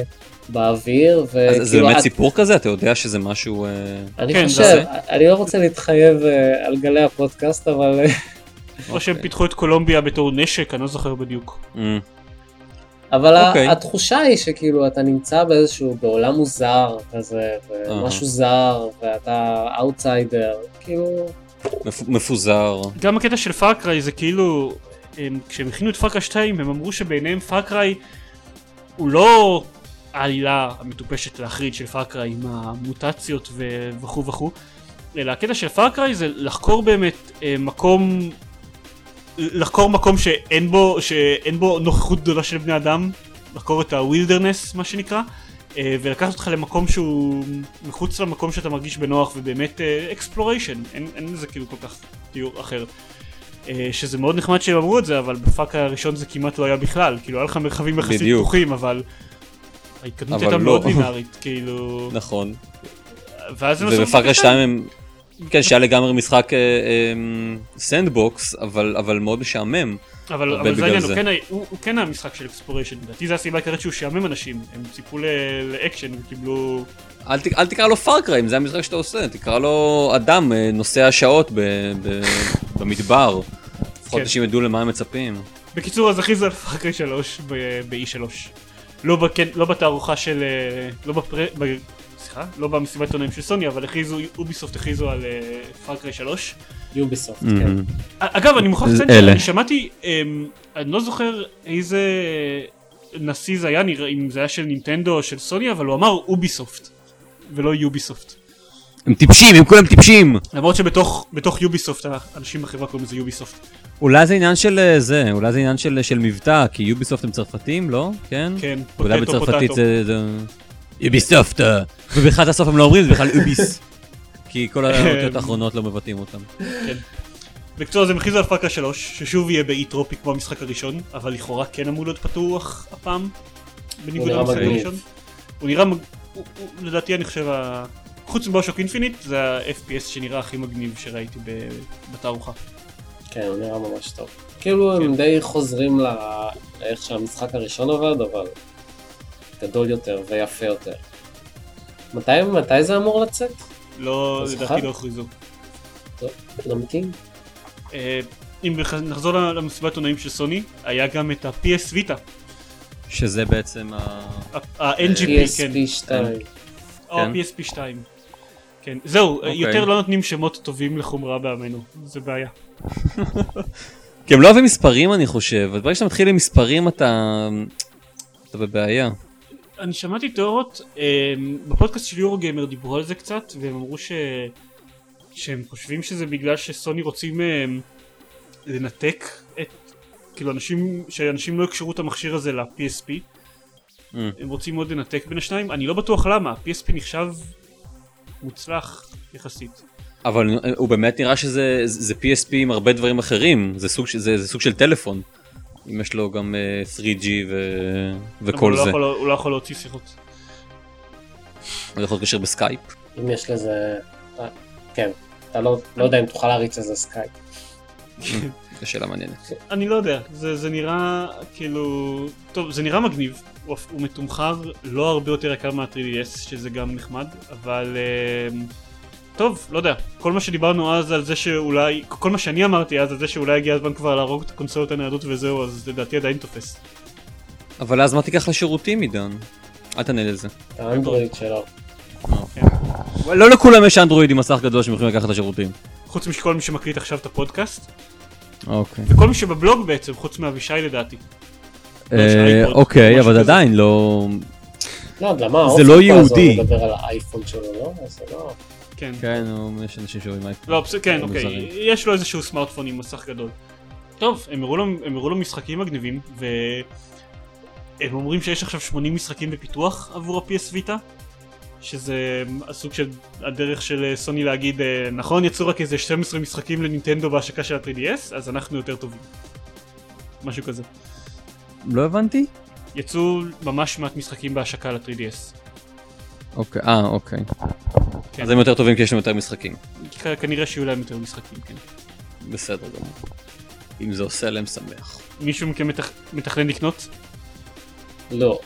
באוויר, אז זה באמת את- סיפור כזה? אתה יודע שזה משהו... אה, אני כן, חושב, זה- אני לא רוצה להתחייב אה, על גלי הפודקאסט, אבל אה, או שהם פיתחו את קולומביה בתור נשק, אני לא זוכר בדיוק. אה, אבל ה- אוקיי. התחושה היא שכאילו אתה נמצא באיזשהו, בעולם מוזר כזה, ומשהו זר, ואתה אאוטסיידר, כאילו, מפ- מפוזר. גם הקטע של Far Cry זה כאילו, הם, כשהם הכינו את Far Cry 2 הם אמרו שבעיניהם Far Cry הוא לא העלילה המטופשת להחריד של Far Cry עם המוטציות וכו' וכו', אלא הקטע של Far Cry זה לחקור באמת אה, מקום, לחקור מקום שאין בו, שאין בו נוכחות גדולה של בני אדם, לחקור את ה wilderness מה שנקרא. אה, ולקחת אותך למקום שהוא מחוץ למקום שאתה מרגיש בנוח ובאמת exploration, אין, אין לזה כאילו כל כך תיאור אחר. אה, שזה מאוד נחמד שהם אמרו את זה, אבל ב Far Cry הראשון זה כמעט לא היה בכלל, כאילו היה לך מרחבים יחסית. פתוחים, אבל ההתקדמות הייתה לא. מאוד לינארית, כאילו, נכון. ואז הם עשו ובפאקה בפאק 2 הם... כן, שהיה לגמרי משחק sandbox, אבל אבל מאוד משעמם. אבל, אבל זה העניין, זה. הוא כן הוא הוא כן היה משחק של exploration, לדעתי זה הסיבה העיקרית שהוא שעמם אנשים, הם ציפו לאקשן וקיבלו... אל ת- אל תקרא לו Far Cry, אם זה המשחק שאתה עושה, תקרא לו אדם אה, נוסע שעות ב- ב- במדבר. לפחות כן. אנשים ידעו למה הם מצפים. בקיצור אז הכריזו על Far Cry 3 ב-E3. לא, בכן, לא בתערוכה של... אה, לא בפר... סליחה? לא במסיבת עיתונאים של סוני, אבל הכריזו, Ubisoft הכריזו על Far Cry 3. Ubisoft, כן. מהמם. אגב, אני מוכרח לציין. שאני שמעתי, אמ, אני לא זוכר איזה נשיא זה היה, נראה אם זה היה של נינטנדו או של סוני, אבל הוא אמר אוביסופט, ולא יוביסופט. הם טיפשים, הם כולם טיפשים! למרות שבתוך בתוך יוביסופט, האנשים בחברה קוראים לזה יוביסופט. אולי זה עניין של אה, זה, אולי זה עניין של של מבטא, כי יוביסופט הם צרפתים, לא? כן? כן, אולי פוטטו בצרפתית פוטטו. זה... יוביסופט! אה. ובאחד הסוף הם לא אומרים, זה בכלל יוביס. כי כל האותיות האחרונות לא מבטאים אותם. כן. אז הם הכריזו על Far Cry 3 ששוב יהיה באי טרופי כמו המשחק הראשון אבל לכאורה כן אמור להיות פתוח הפעם בניגוד למשחק מגניב. הראשון. הוא נראה מג... הוא, הוא, לדעתי אני חושב. חוץ מ BioShock Infinite זה ה-FPS שנראה הכי מגניב שראיתי ב... בתערוכה. כן, הוא נראה ממש טוב. כאילו הם די חוזרים לאיך שהמשחק הראשון עובד, אבל גדול יותר ויפה יותר. מתי, מתי זה אמור לצאת? לא? לדעתי לא הכריזו. טוב, נמתין. אה, אם נחזור למסיבת עונאים של סוני היה גם את ה-PS Vita, שזה בעצם ה... ה-NGP כן. PSP 2. או כן. PSP 2. כן, זהו, אוקיי. יותר לא נותנים שמות טובים לחומרה בעמנו, זה בעיה. כי הם לא אוהבים מספרים אני חושב, ברגע שאתה מתחיל עם מספרים אתה... אתה בבעיה. אני שמעתי תיאוריות, אה, בפודקאסט של יורוגיימר דיברו על זה קצת, והם אמרו ש... שהם חושבים שזה בגלל שסוני רוצים אה, לנתק את... כאילו אנשים, שאנשים לא יקשרו את המכשיר הזה ל-PSP, Mm. הם רוצים מאוד לנתק בין השניים, אני לא בטוח למה, ה-PSP נחשב מוצלח יחסית. אבל הוא באמת נראה שזה זה PSP עם הרבה דברים אחרים, זה סוג, זה, זה סוג של טלפון. אם יש לו גם אה, 3G ו... אבל וכל הוא לא זה. יכול- הוא לא יכול להוציא שיחות. הוא יכול להתקשר בסקייפ. אם יש לזה... אה, כן, אתה לא, לא יודע אם תוכל להריץ איזה סקייפ. זו שאלה מעניינת. אני לא יודע, זה, זה נראה כאילו... טוב, זה נראה מגניב, הוא, הוא מתומחר לא הרבה יותר יקר מה-3DS, שזה גם נחמד, אבל... אה, טוב, לא יודע, כל מה שדיברנו אז על זה שאולי, כל מה שאני אמרתי אז על זה שאולי הגיע הזמן כבר להרוג את הקונסולות הניידות וזהו, אז לדעתי עדיין תופס. אבל אז מה תיקח לשירותים עידן? אל תענה לזה. האנדרואיד שלו. לא לכולם יש אנדרואיד עם מסך גדול שהם יכולים לקחת לשירותים. חוץ מכל מי שמקליט עכשיו את הפודקאסט, אוקיי. וכל מי שבבלוג בעצם, חוץ מאבישי לדעתי. אה, אייפוד, אוקיי, אבל. עדיין לא... לא מה, זה לא יהודי. כן. כן, יש אנשים שאוהבים אייפון. לא, בסדר, כן, אוקיי, מוזרים. יש לו איזשהו סמארטפון עם מסך גדול. טוב, הם הראו לו, הם הראו לו משחקים מגניבים, והם אומרים שיש עכשיו 80 משחקים בפיתוח עבור ה-PS ויטה, שזה הסוג של הדרך של אה, סוני להגיד, אה, נכון, יצאו רק איזה 12 משחקים לנינטנדו בהשקה של ה-3DS, אז אנחנו יותר טובים. משהו כזה. לא הבנתי? יצאו ממש מעט משחקים בהשקה ל-3DS. אוקיי, אה, אוקיי. כן. אז הם יותר טובים כי יש להם יותר משחקים. כנראה שיהיו להם יותר משחקים, כן. בסדר גמור. אם זה עושה להם שמח. מישהו מכם מתכ... מתכנן לקנות? לא.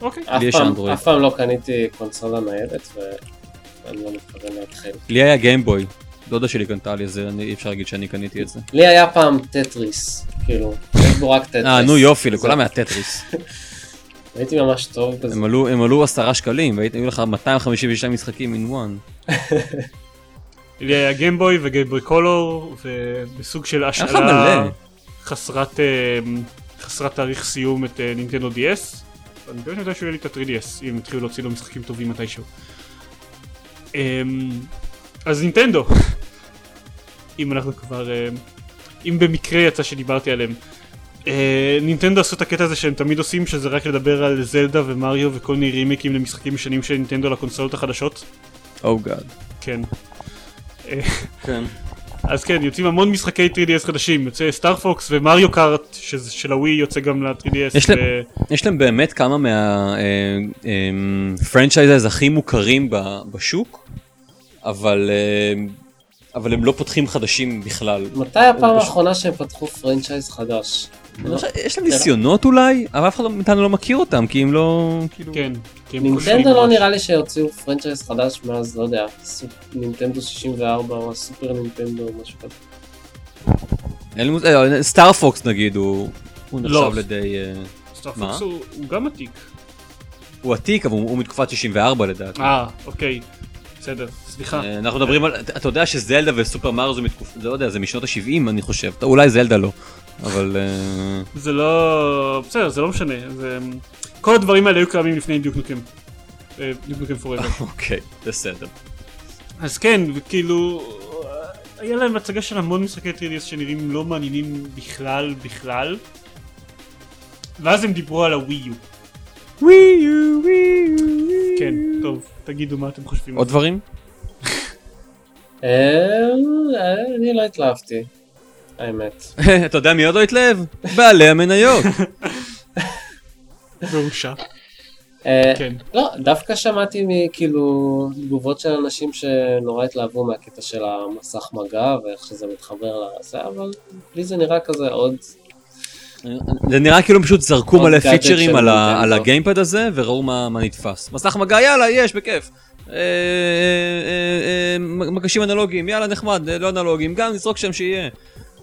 אוקיי. אף פעם-. אף פעם לא קניתי קונסולה ניידת ואני לא מתכוון להתחיל. לי היה Game Boy. דודה שלי קנתה לי את זה, אני- אי אפשר להגיד שאני קניתי את זה. לי היה פעם טטריס, כאילו, יש בו רק טטריס. אה, נו יופי, לכולם היה טטריס. הייתי ממש טוב בזה. הם עלו- הם עלו עשרה שקלים, והיו לך 252 משחקים in one. לי היה גיימבוי וגיימבוי קולור ובסוג של השאלה. חסרת, אה, חסרת תאריך סיום את אה, נינטנדו DS. אני יודע שהוא יהיה לי את ה-3DS אם יתחילו להוציא לו משחקים טובים מתישהו. אמ, אז נינטנדו, אם אנחנו כבר, אה, אם במקרה יצא שדיברתי עליהם. אה, נינטנדו עשו את הקטע הזה שהם תמיד עושים שזה רק לדבר על זלדה ומריו וכל מיני רימיקים למשחקים משנים של נינטנדו לקונסולות החדשות. Oh God. כן. כן. אז כן, יוצאים המון משחקי 3DS חדשים, יוצא Star Fox ו Mario Kart, שזה של הווי יוצא גם ל-3DS. יש להם- יש להם באמת כמה מה franchises הכי מוכרים ב- בשוק, אבל אה, אבל הם לא פותחים חדשים בכלל. מתי הפעם האחרונה שהם פתחו franchise חדש? אני חושב- יש להם ניסיונות אולי, אבל אף אחד לא- מאיתנו לא מכיר אותם, כי הם לא... כאילו... כן, נינטנדו לא. נראה לי שהוציאו franchise חדש מאז, לא יודע, נינטנדו 64 או הסופר נינטנדו או משהו כזה. אין לי מוז- אה, Star Fox נגיד, הוא לא. נחשב לידי... אה, Star? Fox הוא גם עתיק. הוא עתיק, אבל הוא מתקופת 64 לדעתי. אה, אוקיי. בסדר, סליחה. אה, אנחנו מדברים על, אתה אתה יודע שזלדה וסופר מריו זה מתקופ... זה לא יודע, זה משנות ה-70 אני חושב, אולי זלדה לא, אבל... אה, זה לא... בסדר, זה לא משנה. זה... כל הדברים האלה היו קיימים לפני דיוק נוקם. אה, דיוק נוקם פוראבר. אוקיי, בסדר. אז כן, וכאילו... היה להם הצגה של המון משחקי 3DS שנראים לא מעניינים בכלל בכלל. ואז הם דיברו על הווי יו. ווי יו, ווי יו, ווי יו. כן, טוב, תגידו מה אתם חושבים. עוד דברים? אה, אני לא התלהבתי, האמת. אתה יודע מי עוד לא התלהב? בעלי המניות. והורשע. אה, כן. לא, דווקא שמעתי מכאילו תגובות של אנשים שנורא התלהבו מהקטע של המסך מגע ואיך שזה מתחבר לזה, אבל לי זה נראה כזה עוד... זה נראה כאילו הם פשוט זרקו מלא פיצ'רים על הגיימפד הזה וראו מה נתפס. מסך מגע יאללה יש בכיף. אה, אה, מגשים אנלוגיים יאללה נחמד לא אנלוגיים גם נזרוק שם שיהיה.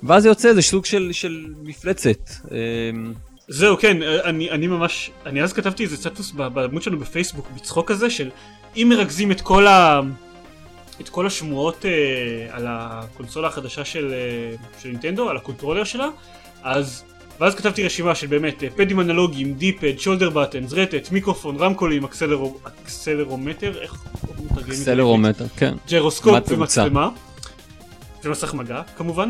ואז זה יוצא איזה סוג של של מפלצת. אה, זהו, כן, אני, אני ממש, אני אז כתבתי איזה סטטוס בעמוד שלנו בפייסבוק, בצחוק כזה של אם מרכזים את כל ה... את כל השמועות אה, על הקונסולה החדשה של, אה, של נינטנדו, על הקונטרולר שלה, אז... ואז כתבתי רשימה של באמת אה, פדים אנלוגיים, D-pad, shoulder buttons, רטט, מיקרופון, רמקולים, אקסלרו, אקסלרומטר, איך קוראים את זה? אקסלרומטר, כן. ג'ירוסקופ תאוצה? ומצלמה. ומסך מגע כמובן.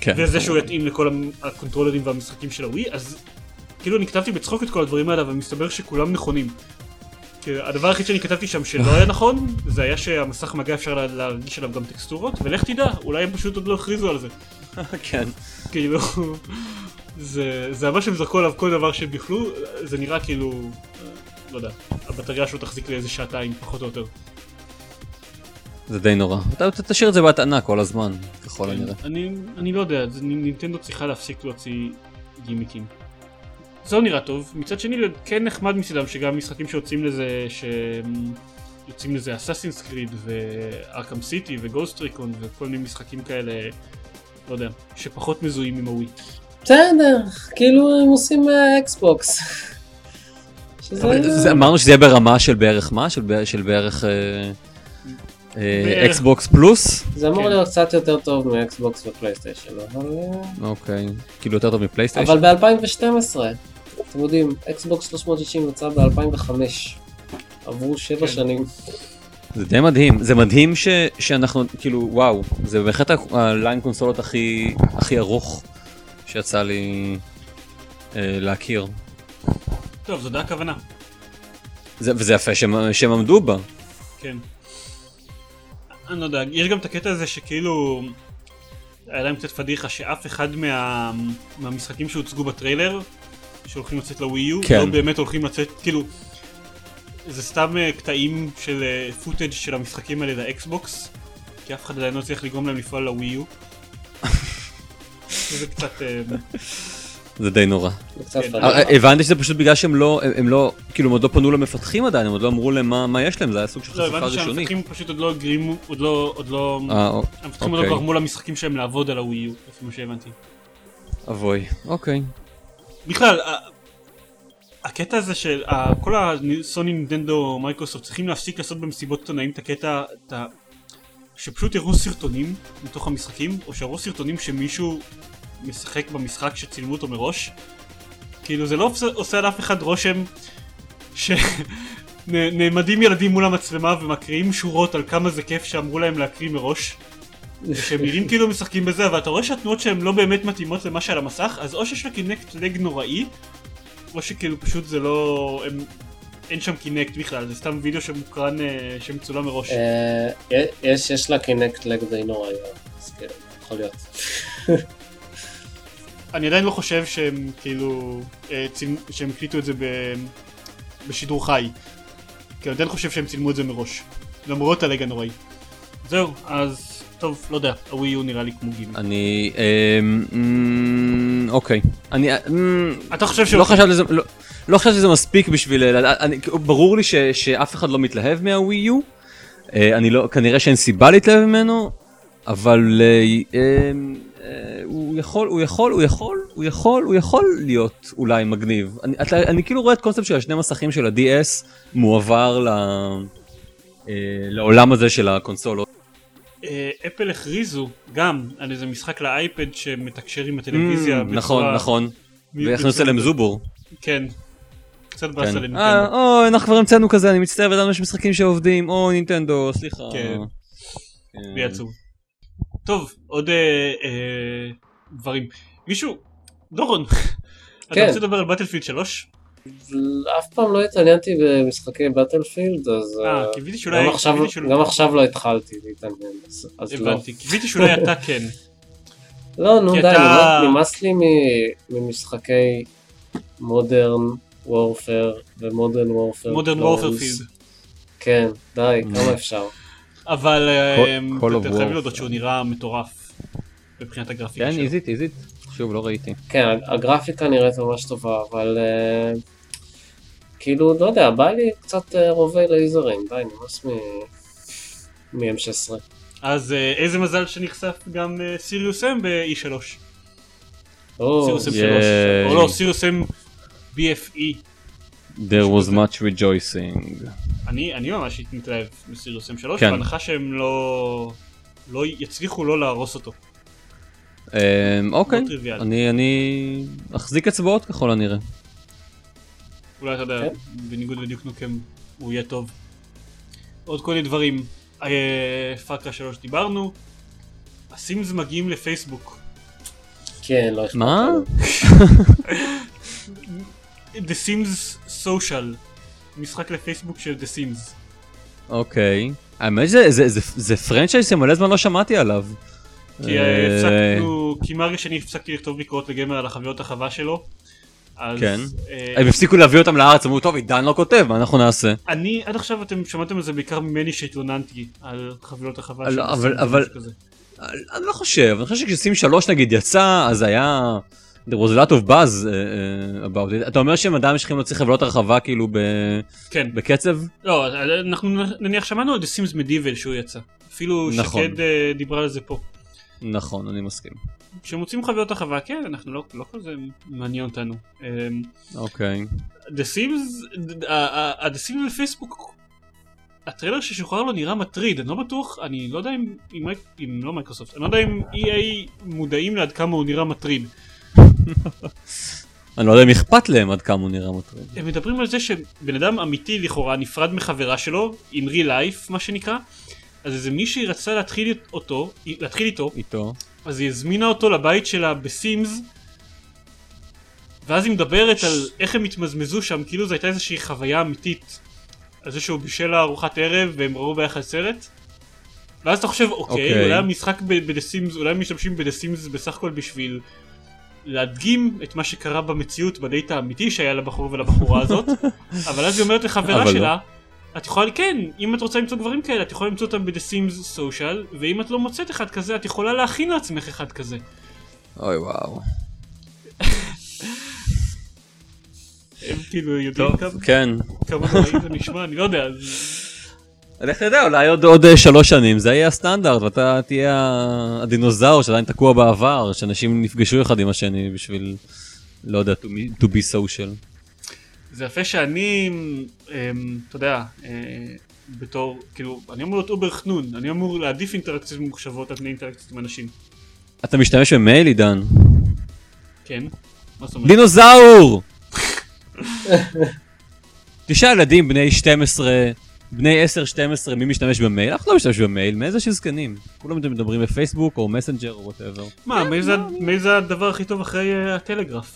כן. וזה שהוא יתאים לכל הקונטרולרים והמשחקים של הווי, אז כאילו אני כתבתי בצחוק את כל הדברים האלה, אבל מסתבר שכולם נכונים. הדבר היחיד שאני כתבתי שם שלא היה נכון, זה היה שהמסך מגע אפשר לה- להרגיש עליו גם טקסטורות, ולך תדע, אולי הם פשוט עוד לא הכריזו על זה. כן. כאילו, זה, זה ממש הם זרקו עליו כל דבר שהם יכלו, זה נראה כאילו, לא יודע, הבטריה שלו תחזיק לאיזה שעתיים, פחות או יותר. זה די נורא. אתה אתה תשאיר את זה בהטענה כל הזמן, ככל הנראה. אני, אני לא יודע, נינטנדו צריכה להפסיק להוציא גימיקים. זה לא נראה טוב, מצד שני כן נחמד מצדם שגם משחקים שיוצאים לזה, שיוצאים לזה אסאסינס קריד וארכם סיטי וגוסט ריקון וכל מיני משחקים כאלה, לא יודע, שפחות מזוהים עם הווי. בסדר, כאילו הם עושים אקסבוקס. זה- אמרנו שזה יהיה ברמה של בערך מה? של בערך- של בערך בערך. אקסבוקס פלוס? זה אמור כן. להיות קצת יותר טוב מאקסבוקס ופלייסטיישן, אבל... אה, אוקיי. כאילו יותר טוב מפלייסטיישן? אבל ב-2012, אתם יודעים, אקסבוקס 360 יצא ב-2005. עברו שבע כן. שנים. זה די מדהים, זה מדהים ש, שאנחנו, כאילו, וואו, זה בהחלט ה line קונסולות הכי, הכי ארוך שיצא לי אה, להכיר. טוב, זו די הכוונה. זה, וזה יפה שהם, שהם עמדו בה. כן. אני לא יודע, יש גם את הקטע הזה שכאילו... היה להם קצת פדיחה שאף אחד מה... מהמשחקים שהוצגו בטריילר שהולכים לצאת לווי יו, כן. לא באמת הולכים לצאת, כאילו זה סתם אה, קטעים של פוטאג' של המשחקים האלה לאקסבוקס כי אף אחד עדיין לא הצליח לגרום להם לפעול לווי יו. זה קצת... זה די נורא. כן. אה, הבנתי שזה פשוט בגלל שהם לא, הם, לא, כאילו הם עוד לא פנו למפתחים עדיין, הם עוד לא אמרו להם מה, מה יש להם, זה היה סוג של לא, חשיפה הבנתי ראשונית. שהמפתחים פשוט עוד לא הגרימו, עוד לא... עוד לא... אה, המפתחים עוד אוקיי. לא גרמו למשחקים שלהם לעבוד על הווי יו, לפי מה שהבנתי. אבוי, אוקיי. בכלל, הקטע הזה של כל הסוני נינטנדו מייקרוסופט צריכים להפסיק לעשות במסיבות עיתונאים את הקטע. שפשוט יראו סרטונים מתוך המשחקים, או שיראו סרטונים שמישהו משחק במשחק שצילמו אותו מראש. כאילו זה לא עושה- על אף אחד רושם שנעמדים ילדים מול המצלמה ומקריאים שורות על כמה זה כיף שאמרו להם להקריא מראש. שהם נראים כאילו משחקים בזה, אבל אתה רואה שהתנועות שלהם לא באמת מתאימות למה שעל המסך, אז או שיש לה קינקט לג נוראי, או שכאילו פשוט זה לא... הם... אין שם Kinect בכלל, זה סתם וידאו שמוקרן, אה, שמצולם מראש. אה, יש יש לה Kinect lag די נוראי, אז כאילו, יכול להיות. אני עדיין לא חושב שהם כאילו... אה, שהם הקליטו את זה ב... בשידור חי. כי אני עדיין חושב שהם צילמו את זה מראש. למרות ה lag הנוראי. זהו, אז... טוב, לא יודע, הווי יו נראה לי כמו גימי. אני, אמ, אמ, אוקיי. אני, אמ, אתה חושב ש... לא חשבתי שזה, לא- לא חשבתי שזה מספיק בשביל, לדעת- אני- ברור לי ש- שאף אחד לא מתלהב מהווי יו. אה, אני לא, כנראה שאין סיבה להתלהב ממנו, אבל אה, אה, הוא יכול, הוא יכול, הוא יכול, הוא יכול, הוא יכול להיות אולי מגניב. אני, אתה, אני כאילו רואה את קונספט של השני מסכים של ה-DS מועבר ל, אה, לעולם הזה של הקונסולות. אה, אפל הכריזו גם על איזה משחק לאייפד שמתקשר עם הטלוויזיה. Mm, נכון, בצורה- נכון. מ- והכניסו בצורה- להם זובור. כן. קצת באסה כן. לנינטנדו. אה, אוי, אנחנו כבר המצאנו כזה, אני מצטער, ידענו יש משחקים שעובדים, אוי, נינטנדו, סליחה. כן. כן. לי עצוב. טוב, עוד אה, אה, דברים. מישהו, דורון, אתה כן. רוצה לדבר על בטלפילד 3? אף פעם לא התעניינתי במשחקי בטלפילד, אז אה, אה, קיוויתי שאולי... גם עכשיו- קיוויתי שאולי- גם עכשיו לא התחלתי להתעניין, אז- אז לא. הבנתי, קיוויתי שאולי אתה כן. לא, נו די, אתה- נמאס- לי ממשחקי מודרן וורפר ומודרן וורפר. מודרן וורפרפילד. כן, די, Mm. כמה אפשר. אבל of אתם חייבים War. להודות שהוא נראה מטורף. מבחינת הגרפיקה כן, שלו. איזית, איזית. שוב, לא ראיתי. כן, הגרפיקה נראית ממש טובה, אבל אה, כאילו, לא יודע, בא לי קצת אה, רובי לייזרים, די, נמאס מ- מ-M16. אז אה, איזה מזל שנחשף גם סיריוס M ב-E3. או, סיריוס M3. ייי. או לא, סיריוס M BFE. There was much rejoicing. אני, אני ממש מתלהב מסיריוס M3, כן. בהנחה שהם לא, לא יצליחו לא להרוס אותו. אמ, אוקיי, לא טריוויאלי. אני אני אחזיק אצבעות ככל הנראה. אולי אתה יודע, כן. בניגוד לדיוק נוקם, הוא יהיה טוב. עוד כל מיני דברים. אה, פאקרה 3 דיברנו. הסימס מגיעים לפייסבוק. כן, לא אכפת מה? The Sims Social. משחק לפייסבוק של The Sims. אוקיי. האמת זה- זה- זה- זה פרנצ'ייז שמלא זמן לא שמעתי עליו. כי אה, אה, הפסקנו, כי מהרגע שאני הפסקתי לכתוב ביקורות לגמר על החוויות החווה שלו. אז כן. אה, הם הפסיקו להביא אותם לארץ, אמרו טוב עידן לא כותב, מה אנחנו נעשה? אני עד עכשיו אתם שמעתם על זה בעיקר ממני שהתלוננתי על חבילות החווה לא, של אבל- אבל- כזה. אני לא חושב, אני חושב שכשסים 3 נגיד יצא, אז היה... There was a lot of buzz uh, uh, about it. אתה אומר שהם עדיין ממשיכים להוציא חבילות הרחבה כאילו ב... כן. בקצב? לא, אנחנו נניח שמענו על The Sims Medieval שהוא יצא. אפילו נכון. שקד אה, דיברה על זה פה. נכון, אני מסכים. כשמוצאים חוויות החווה, כן, אנחנו לא לא כזה מעניין אותנו. אמ, אוקיי. The Sims, The Sims בפייסבוק, הטריילר ששוחרר לו נראה מטריד, אני לא בטוח, אני לא יודע אם, אם, אם לא מייקרוסופט, אני לא יודע אם EA מודעים לעד כמה הוא נראה מטריד. אני לא יודע אם אכפת להם עד כמה הוא נראה מטריד. הם מדברים על זה שבן אדם אמיתי לכאורה נפרד מחברה שלו, in real life מה שנקרא, אז איזה מישהי רצה להתחיל אותו, להתחיל איתו, איתו. אז היא הזמינה אותו לבית שלה ב Sims ואז היא מדברת על איך הם התמזמזו שם, כאילו זו הייתה איזושהי חוויה אמיתית. על זה שהוא בישל לה ארוחת ערב והם ראו ביחד סרט. ואז אתה חושב, אוקיי, אוקיי. אולי המשחק ב"The Sims", אולי הם משתמשים ב"The Sims" בסך הכל בשביל להדגים את מה שקרה במציאות בדייט האמיתי שהיה לבחור ולבחורה הזאת, אבל אז היא אומרת לחברה לא. שלה, את יכולה, כן, אם את רוצה למצוא גברים כאלה, את יכולה למצוא אותם ב"דה סימס סושיאל", ואם את לא מוצאת אחד כזה, את יכולה להכין לעצמך אחד כזה. אוי וואו. הם כאילו יודעים כמה- כן. כמה זה נשמע, אני לא יודע, לך תדע, אולי עוד, עוד אה, שלוש שנים זה יהיה הסטנדרט, ואתה תהיה הדינוזאור שעדיין תקוע בעבר, שאנשים נפגשו אחד עם השני בשביל, לא יודע, to be, to be social. זה יפה שאני, אמ, אתה יודע, אה, בתור, כאילו, אני אמור להיות אובר חנון, אני אמור להעדיף אינטראקציות ממוחשבות על פני אינטראקציות עם אנשים. אתה משתמש במייל, עידן? כן? מה זאת אומרת? דינוזאור! תשעה ילדים בני 12, בני 10-12, מי משתמש במייל? אחד לא משתמש במייל, מאיזה שזקנים? כולם מדברים בפייסבוק או Messenger או whatever. מה, מי זה- מי זה הדבר הכי טוב אחרי אה, הטלגרף?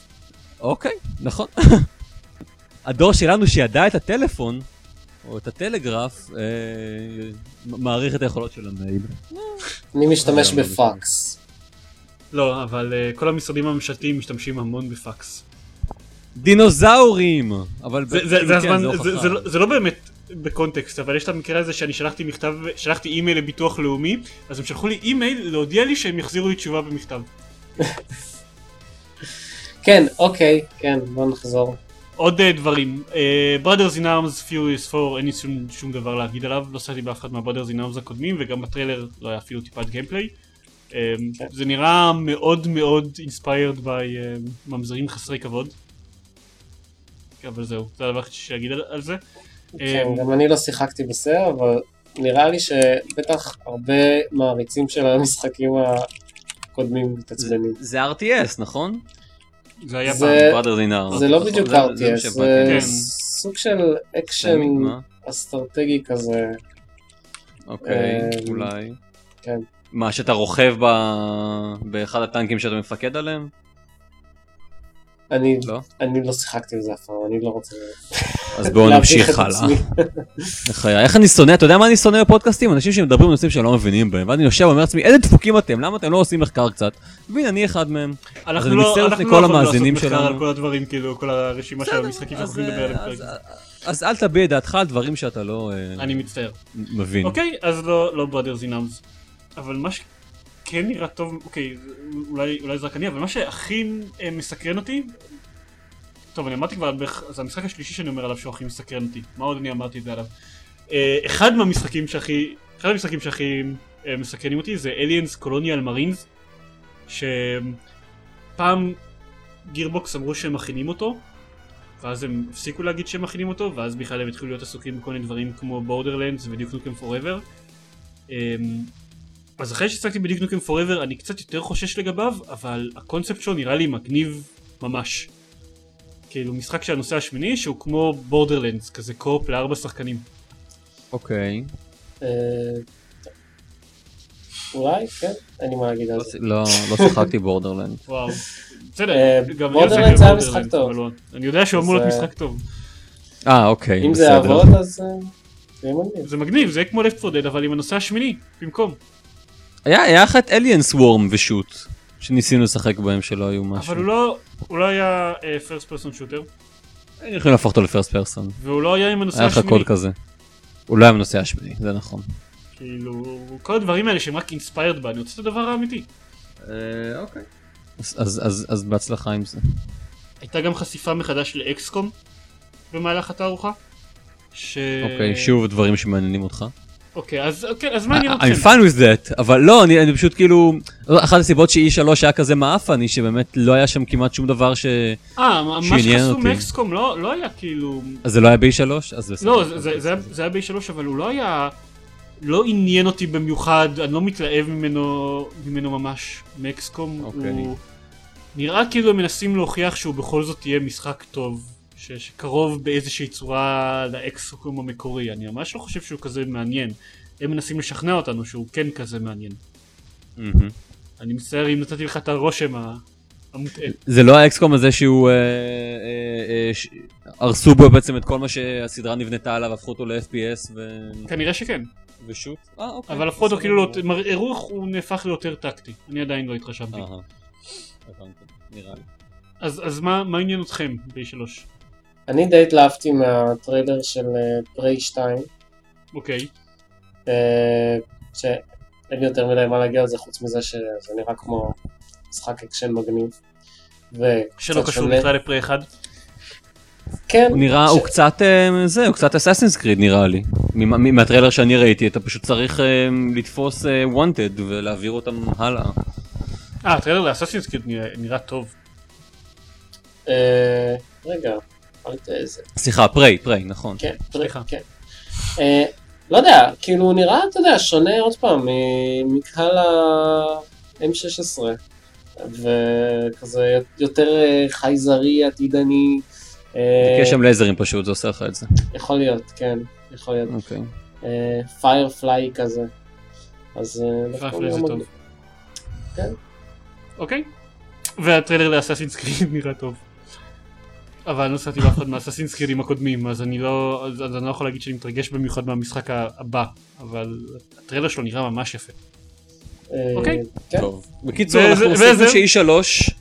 אוקיי, נכון. הדור שלנו שידע את הטלפון, או את הטלגרף, אה, מעריך את היכולות של המייל. אני משתמש בפקס. לא, אבל אה, כל המשרדים הממשלתיים משתמשים המון בפקס. דינוזאורים! אבל זה לא באמת בקונטקסט, אבל יש את המקרה הזה שאני שלחתי מכתב, שלחתי אימייל לביטוח לאומי, אז הם שלחו לי אימייל להודיע לי שהם יחזירו לי תשובה במכתב. כן, אוקיי, כן, בוא נחזור. עוד אה, דברים, אה, Brothers in Arms Furious 4 אין לי שום, שום דבר להגיד עליו, לא עשיתי באף אחד מה-Brothers in Arms הקודמים וגם בטריילר לא היה אפילו טיפת gameplay. אה, כן. זה נראה מאוד מאוד inspired by ממזרים חסרי כבוד. אבל זהו, זה הדבר שיש להגיד על, על זה. כן, אמ, גם אני לא שיחקתי בסדר, אבל נראה לי שבטח הרבה מעריצים של המשחקים הקודמים מתעצבנים. זה RTS, נכון? זה היה פעם. זה לא בדיוק RTS. זה כן. סוג של אקשן? אסטרטגי כזה. אוקיי, אה, אולי. כן. מה, שאתה רוכב באחד הטנקים שאתה מפקד עליהם? אני לא? אני לא שיחקתי בזה אף פעם, אני לא רוצה אז בואו נמשיך הלאה. עצמי. בחיי, איך אני שונא, אתה יודע מה אני שונא בפודקאסטים? אנשים שמדברים על נושאים שלא מבינים בהם, ואז אני יושב ואומר לעצמי, איזה דפוקים אתם, למה אתם לא עושים מחקר קצת? והנה, אני אחד מהם. אנחנו אני לא מצטער אנחנו לפני לא כל המאזינים לעשות מחקר שלנו. על כל הדברים, כאילו, כל הרשימה של המשחקים שאנחנו אז, יכולים לדבר עליהם אה. אז- אז אל תביע את דעתך על דברים שאתה לא אה, אני מצטער. מבין. אוקיי, אז לא, לא Brothers in Arms. אבל מה שכן נראה טוב, אוקיי, אולי, אולי זה רק אני, אבל מה שהכי אה, מסקרן אותי, טוב, אני אמרתי כבר, זה המשחק השלישי שאני אומר עליו שהוא הכי מסקרן אותי. מה עוד אני אמרתי את זה עליו? אה, אחד מהמשחקים שהכי, אחד המשחקים שהכי אה, מסקרנים אותי זה Aliens Colonial Marines, שפעם גירבוקס אמרו שהם מכינים אותו, ואז הם הפסיקו להגיד שהם מכינים אותו, ואז בכלל הם התחילו להיות עסוקים בכל מיני דברים כמו בורדרלנדס ודיוק נוקם פוראבר. אז אחרי ששיחקתי ב Duke Nukem Forever אני קצת יותר חושש לגביו, אבל הקונספט שלו נראה לי מגניב ממש. כאילו משחק של הנוסע השמיני שהוא כמו Borderlands, כזה co-op לארבע שחקנים. אוקיי. אה, אולי, כן, אין לי מה להגיד על לא- זה. לא לא שיחקתי Borderlands. וואו. בסדר, אה, גם כאילו היה משחק טוב. לא- אני יודע שהוא אמור להיות משחק טוב. אה, אוקיי, אם זה. יעבוד אז אה, זה מגניב. זה מגניב, זה כמו Left 4 Dead אבל עם הנוסע השמיני, במקום. היה את Alien Swarm ושוט, שניסינו לשחק בהם שלא היו משהו. אבל הוא לא, הוא לא היה first person shooter, היינו יכולים להפוך אותו ל first person. והוא לא היה עם הנוסע היה לך השמיני. קוד כזה. הוא לא היה בנוסע השמיני, זה נכון. כאילו, כל הדברים האלה שהם רק inspired by, אני רוצה את הדבר האמיתי. אוקיי. אז- בהצלחה עם זה. הייתה גם חשיפה מחדש לאקסקום במהלך התערוכה. ש... אוקיי, שוב דברים שמעניינים אותך. אוקיי, אז, אוקיי, אז מעניין I'm אתכם. fine with that, אבל לא, אני אני פשוט כאילו, אחת הסיבות ש-E3 היה כזה מעפן היא שבאמת לא היה שם כמעט שום דבר ש... אה, מה אותי. מאקסקום לא, לא היה כאילו... אז זה לא היה ב-E3? אז בסדר. לא, זה, זה, זה, היה- זה היה ב-3 אבל הוא לא היה... לא עניין אותי במיוחד, אני לא מתלהב ממנו, ממנו ממש. מאקסקום אוקיי. הוא... נראה כאילו הם מנסים להוכיח שהוא בכל זאת יהיה משחק טוב. ש- שקרוב באיזושהי צורה לאקסקום המקורי. אני ממש לא חושב שהוא כזה מעניין. הם מנסים לשכנע אותנו שהוא כן כזה מעניין. מהמם. אני מצטער אם נתתי לך את הרושם. המוטעה. זה לא האקסקום הזה שהוא... אה, אה, אה, ש- הרסו בו בעצם את כל מה שהסדרה נבנתה עליו, הפכו אותו ל-FPS ו... כנראה שכן, ושוט? אה, אוקיי. אבל הפכו אותו כאילו, לא- גמור. מר- הראו איך הוא נהפך ליותר טקטי. אני עדיין לא התרשמתי. אהה. הבנתי, נראה לי. אז אז מה מה עניין אתכם ב-E3? אני די התלהבתי מהטריילר של Prey 2, אוקיי. אה, שאין יותר מדי מה להגיד על זה חוץ מזה שזה נראה כמו משחק אקשן מגניב. שלא קשור. בכלל ל Prey 1. כן, הוא נראה, ש- הוא קצת, אה, זה, הוא קצת Assassin's Creed נראה לי. מהטריילר שאני ראיתי, אתה פשוט צריך אה, לתפוס אה, wanted ולהעביר אותם הלאה. אה, הטריילר לאסאסינס קריד נראה- נראה טוב. אה, רגע, אל ת... זה. סליחה, פריי, פריי, נכון. כן, סליחה. כן. אה, לא יודע, כאילו הוא נראה, אתה יודע, שונה עוד פעם מקהל ה-M16, וכזה יותר אה, חייזרי, עתידני, אה, כי יש שם לייזרים פשוט, זה עושה לך את זה. יכול להיות, כן, יכול להיות, אוקיי. Firefly כזה, אז אה, Firefly זה נראה טוב. כן. אוקיי. והטריילר ל Assassin's Creed נראה טוב. אבל אני לא עשיתי באף אחד מה Assassin's Creed ים הקודמים, אז אני לא אז אז אני לא יכול להגיד שאני מתרגש במיוחד מהמשחק הבא, אבל הטריילר שלו נראה ממש יפה. אוקיי. כן. טוב. בקיצור, אנחנו עושים ש-E3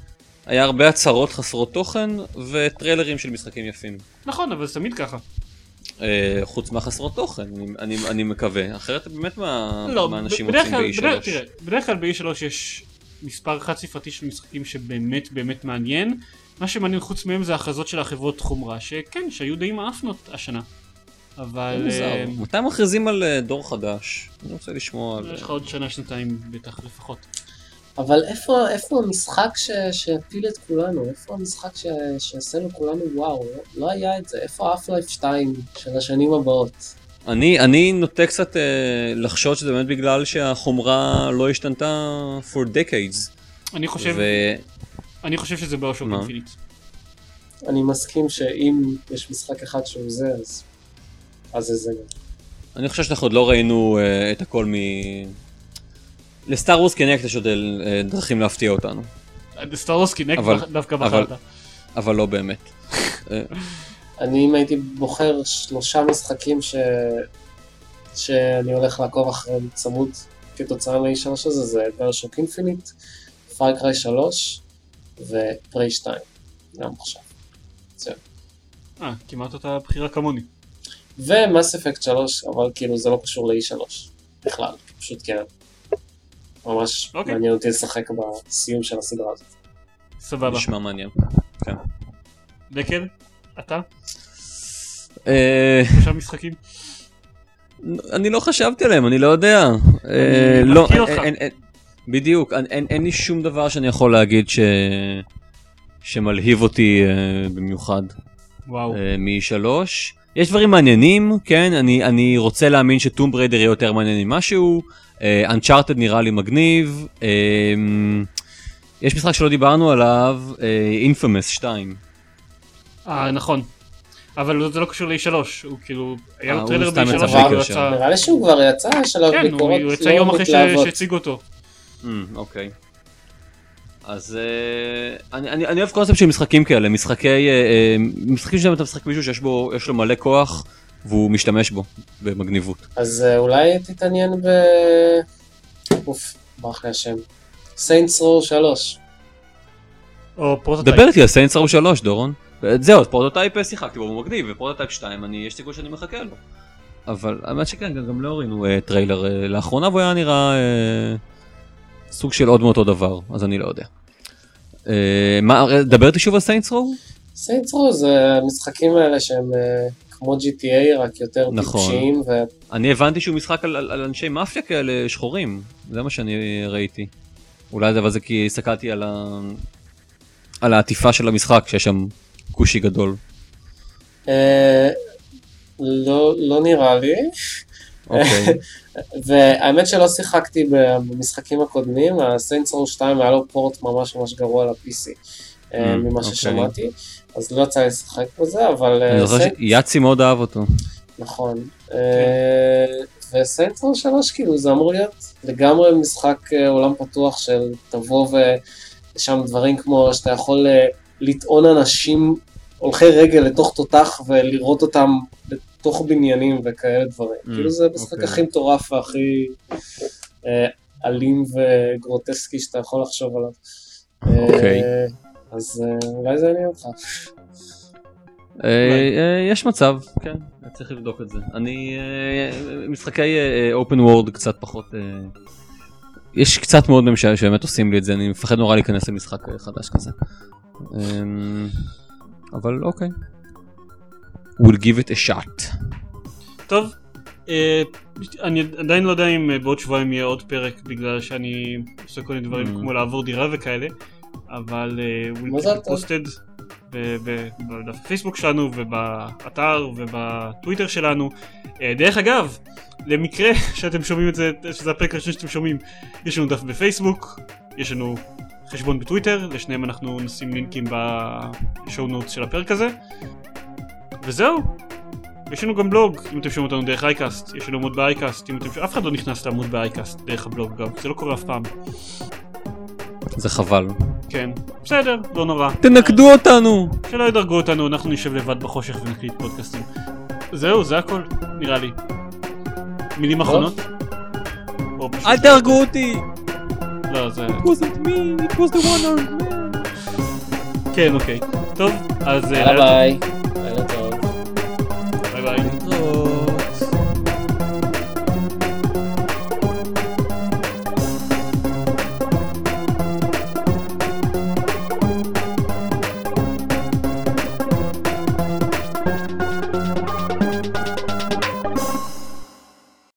היה הרבה הצהרות חסרות תוכן וטריילרים של משחקים יפים. נכון, אבל זה תמיד ככה. אה, חוץ מהחסרות תוכן, אני- אני- אני מקווה. אחרת באמת מה לא, מה אנשים רוצים בדרך- ב-E3. תראה, בדרך כלל ב-E3 יש מספר חד ספרתי של משחקים שבאמת באמת מעניין. מה שמעניין חוץ מהם זה ההכרזות של החברות חומרה, שכן, שהיו די מאפנות השנה. אבל מוזר. אה, מתי מכריזים על אה, דור חדש? אני רוצה לשמוע על... יש לך עוד שנה שנתיים בטח לפחות. אבל איפה, איפה המשחק ש, שיפיל את כולנו? איפה המשחק ש, שיעשה לכולנו וואו? לא, לא היה את זה. איפה Half-Life 2 של השנים הבאות? אני, אני נוטה קצת אה, לחשוד שזה באמת בגלל שהחומרה לא השתנתה for decades. אני חושב, ו... אני חושב שזה BioShock? Infinite. אני מסכים שאם יש משחק אחד שהוא זה, אז, אז זה זה. גם. אני חושב שאנחנו עוד לא ראינו אה, את הכל מ... ל Star Wars Kinect יש עוד אה, דרכים להפתיע אותנו, Star Wars Kinect אבל- דווקא אבל- בחרת. אבל לא באמת. אני אם הייתי בוחר שלושה משחקים ש... שאני הולך לעקוב אחריהם צמוד כתוצאה מה-E3 הזה, זה BioShock Infinite, Far Cry 3 ו Prey 2. גם עכשיו. זהו. אה, כמעט אותה בחירה כמוני. ו Mass Effect 3, אבל כאילו זה לא קשור ל-E3 בכלל, פשוט כן. ממש אוקיי. מעניין אותי לשחק בסיום של הסדרה הזאת. סבבה. נשמע מעניין. כן. דקל, אתה? אה, שלושה משחקים? אני לא חשבתי עליהם, אני לא יודע. אה, לא, מכיר אין- אותך. בדיוק, אין- לי שום דבר שאני יכול להגיד שמלהיב אותי אה, במיוחד. וואו. אה, משלוש. יש דברים מעניינים, כן, אני, אני רוצה להאמין שטום בריידר יהיה יותר מעניין ממשהו, Uncharted נראה לי מגניב, אה, יש משחק שלא דיברנו עליו, Infamous 2. אה, נכון. אבל זה לא קשור ל-E3, הוא כאילו, היה אה, לו הוא trailer סתם ב-E3, יצא אבל הוא בלי יצא... קשר. נראה לי שהוא כבר יצא, יש עליו כן, הוא ביקורות הוא יצא לא יום אחרי מתלהבות. שהציגו אותו. Mm, אוקיי. אז אה, אני, אני, אני אוהב קונספט של משחקים כאלה, משחקי, אה, אה, משחקים שבהם אתה משחק מישהו שיש בו, יש לו מלא כוח והוא משתמש בו במגניבות. אז אה, אולי תתעניין ב... אוף, ברח לי השם. Saints Row 3. או Prototype. דבר איתי על Saints Row 3 דורון. זהו, אז Prototype אה, שיחקתי בו, הוא מגניב, ו Prototype 2 אני, יש סיכוי שאני מחכה לו. אבל האמת שכן, גם, גם לא הראינו אה, trailer אה, לאחרונה, והוא היה נראה אה, סוג של עוד מאותו דבר, אז אני לא יודע. אה, מה, אה, דבר איתי שוב על Saints Row? Saints Row זה המשחקים האלה שהם אה, כמו GTA רק יותר נכון. טיפשיים ו... אני הבנתי שהוא משחק על, על, על אנשי מאפיה כאלה שחורים, זה מה שאני ראיתי. אולי זה אבל זה כי הסתכלתי על, ה... על העטיפה של המשחק, שיש שם כושי גדול. אה, לא, לא נראה לי, אוקיי. והאמת שלא שיחקתי במשחקים הקודמים, ה Saints Row 2 היה לו port ממש ממש גרוע ל-PC, אה, Mm, ממה אוקיי. ששמעתי, אז לא יצא לי לשחק בזה, אבל אה, אני זוכר שיאצי מאוד אהב אותו. נכון. וסיינטס רו 3 כאילו זה אמור להיות לגמרי משחק עולם פתוח של תבוא יש שם דברים כמו שאתה יכול לטעון אנשים הולכי רגל לתוך תותח ולראות אותם בתוך בניינים וכאלה דברים. Mm, כאילו זה המשחק אוקיי. הכי מטורף והכי אה, אלים וגרוטסקי שאתה יכול לחשוב עליו. אוקיי. אה, אז אה, אולי זה יעניין אותך. אה, אה, יש מצב, כן, צריך לבדוק את זה. אני, משחקי אופן וורד קצת פחות, יש קצת מאוד ש- שבאמת עושים לי את זה, אני מפחד נורא להיכנס למשחק חדש כזה. אמ, אבל אוקיי. we'll give it a shot. טוב, אה, אני עדיין לא יודע אם אה, בעוד שבועיים יהיה עוד פרק בגלל שאני עושה כל מיני דברים Mm. כמו לעבור דירה וכאלה, אבל אה, we'll keep טוב. posted ב- ב- בדף הפייסבוק שלנו ובאתר ובטוויטר שלנו. דרך אגב, למקרה שאתם שומעים את זה, שזה הפרק הראשון שאתם שומעים, יש לנו דף בפייסבוק, יש לנו חשבון בטוויטר, לשניהם אנחנו נשים לינקים ב show notes של הפרק הזה. וזהו, יש לנו גם בלוג, אם אתם שומעים אותנו דרך אייקאסט, יש לנו עמוד באייקאסט, אם אתם שומעים, אף אחד לא נכנס לעמוד באייקאסט דרך הבלוג גם, זה לא קורה אף פעם. זה חבל. כן, בסדר, לא נורא. תדרגו אותנו! שלא ידרגו אותנו, אנחנו נשב לבד בחושך ונקליט פודקאסטים. זהו, זה הכל, נראה לי. מילים אחרונות? אל תהרגו אותי! לא, זה... It wasn't me, it was the one armed man. כן, אוקיי. טוב, אז... אה, יאללה ביי.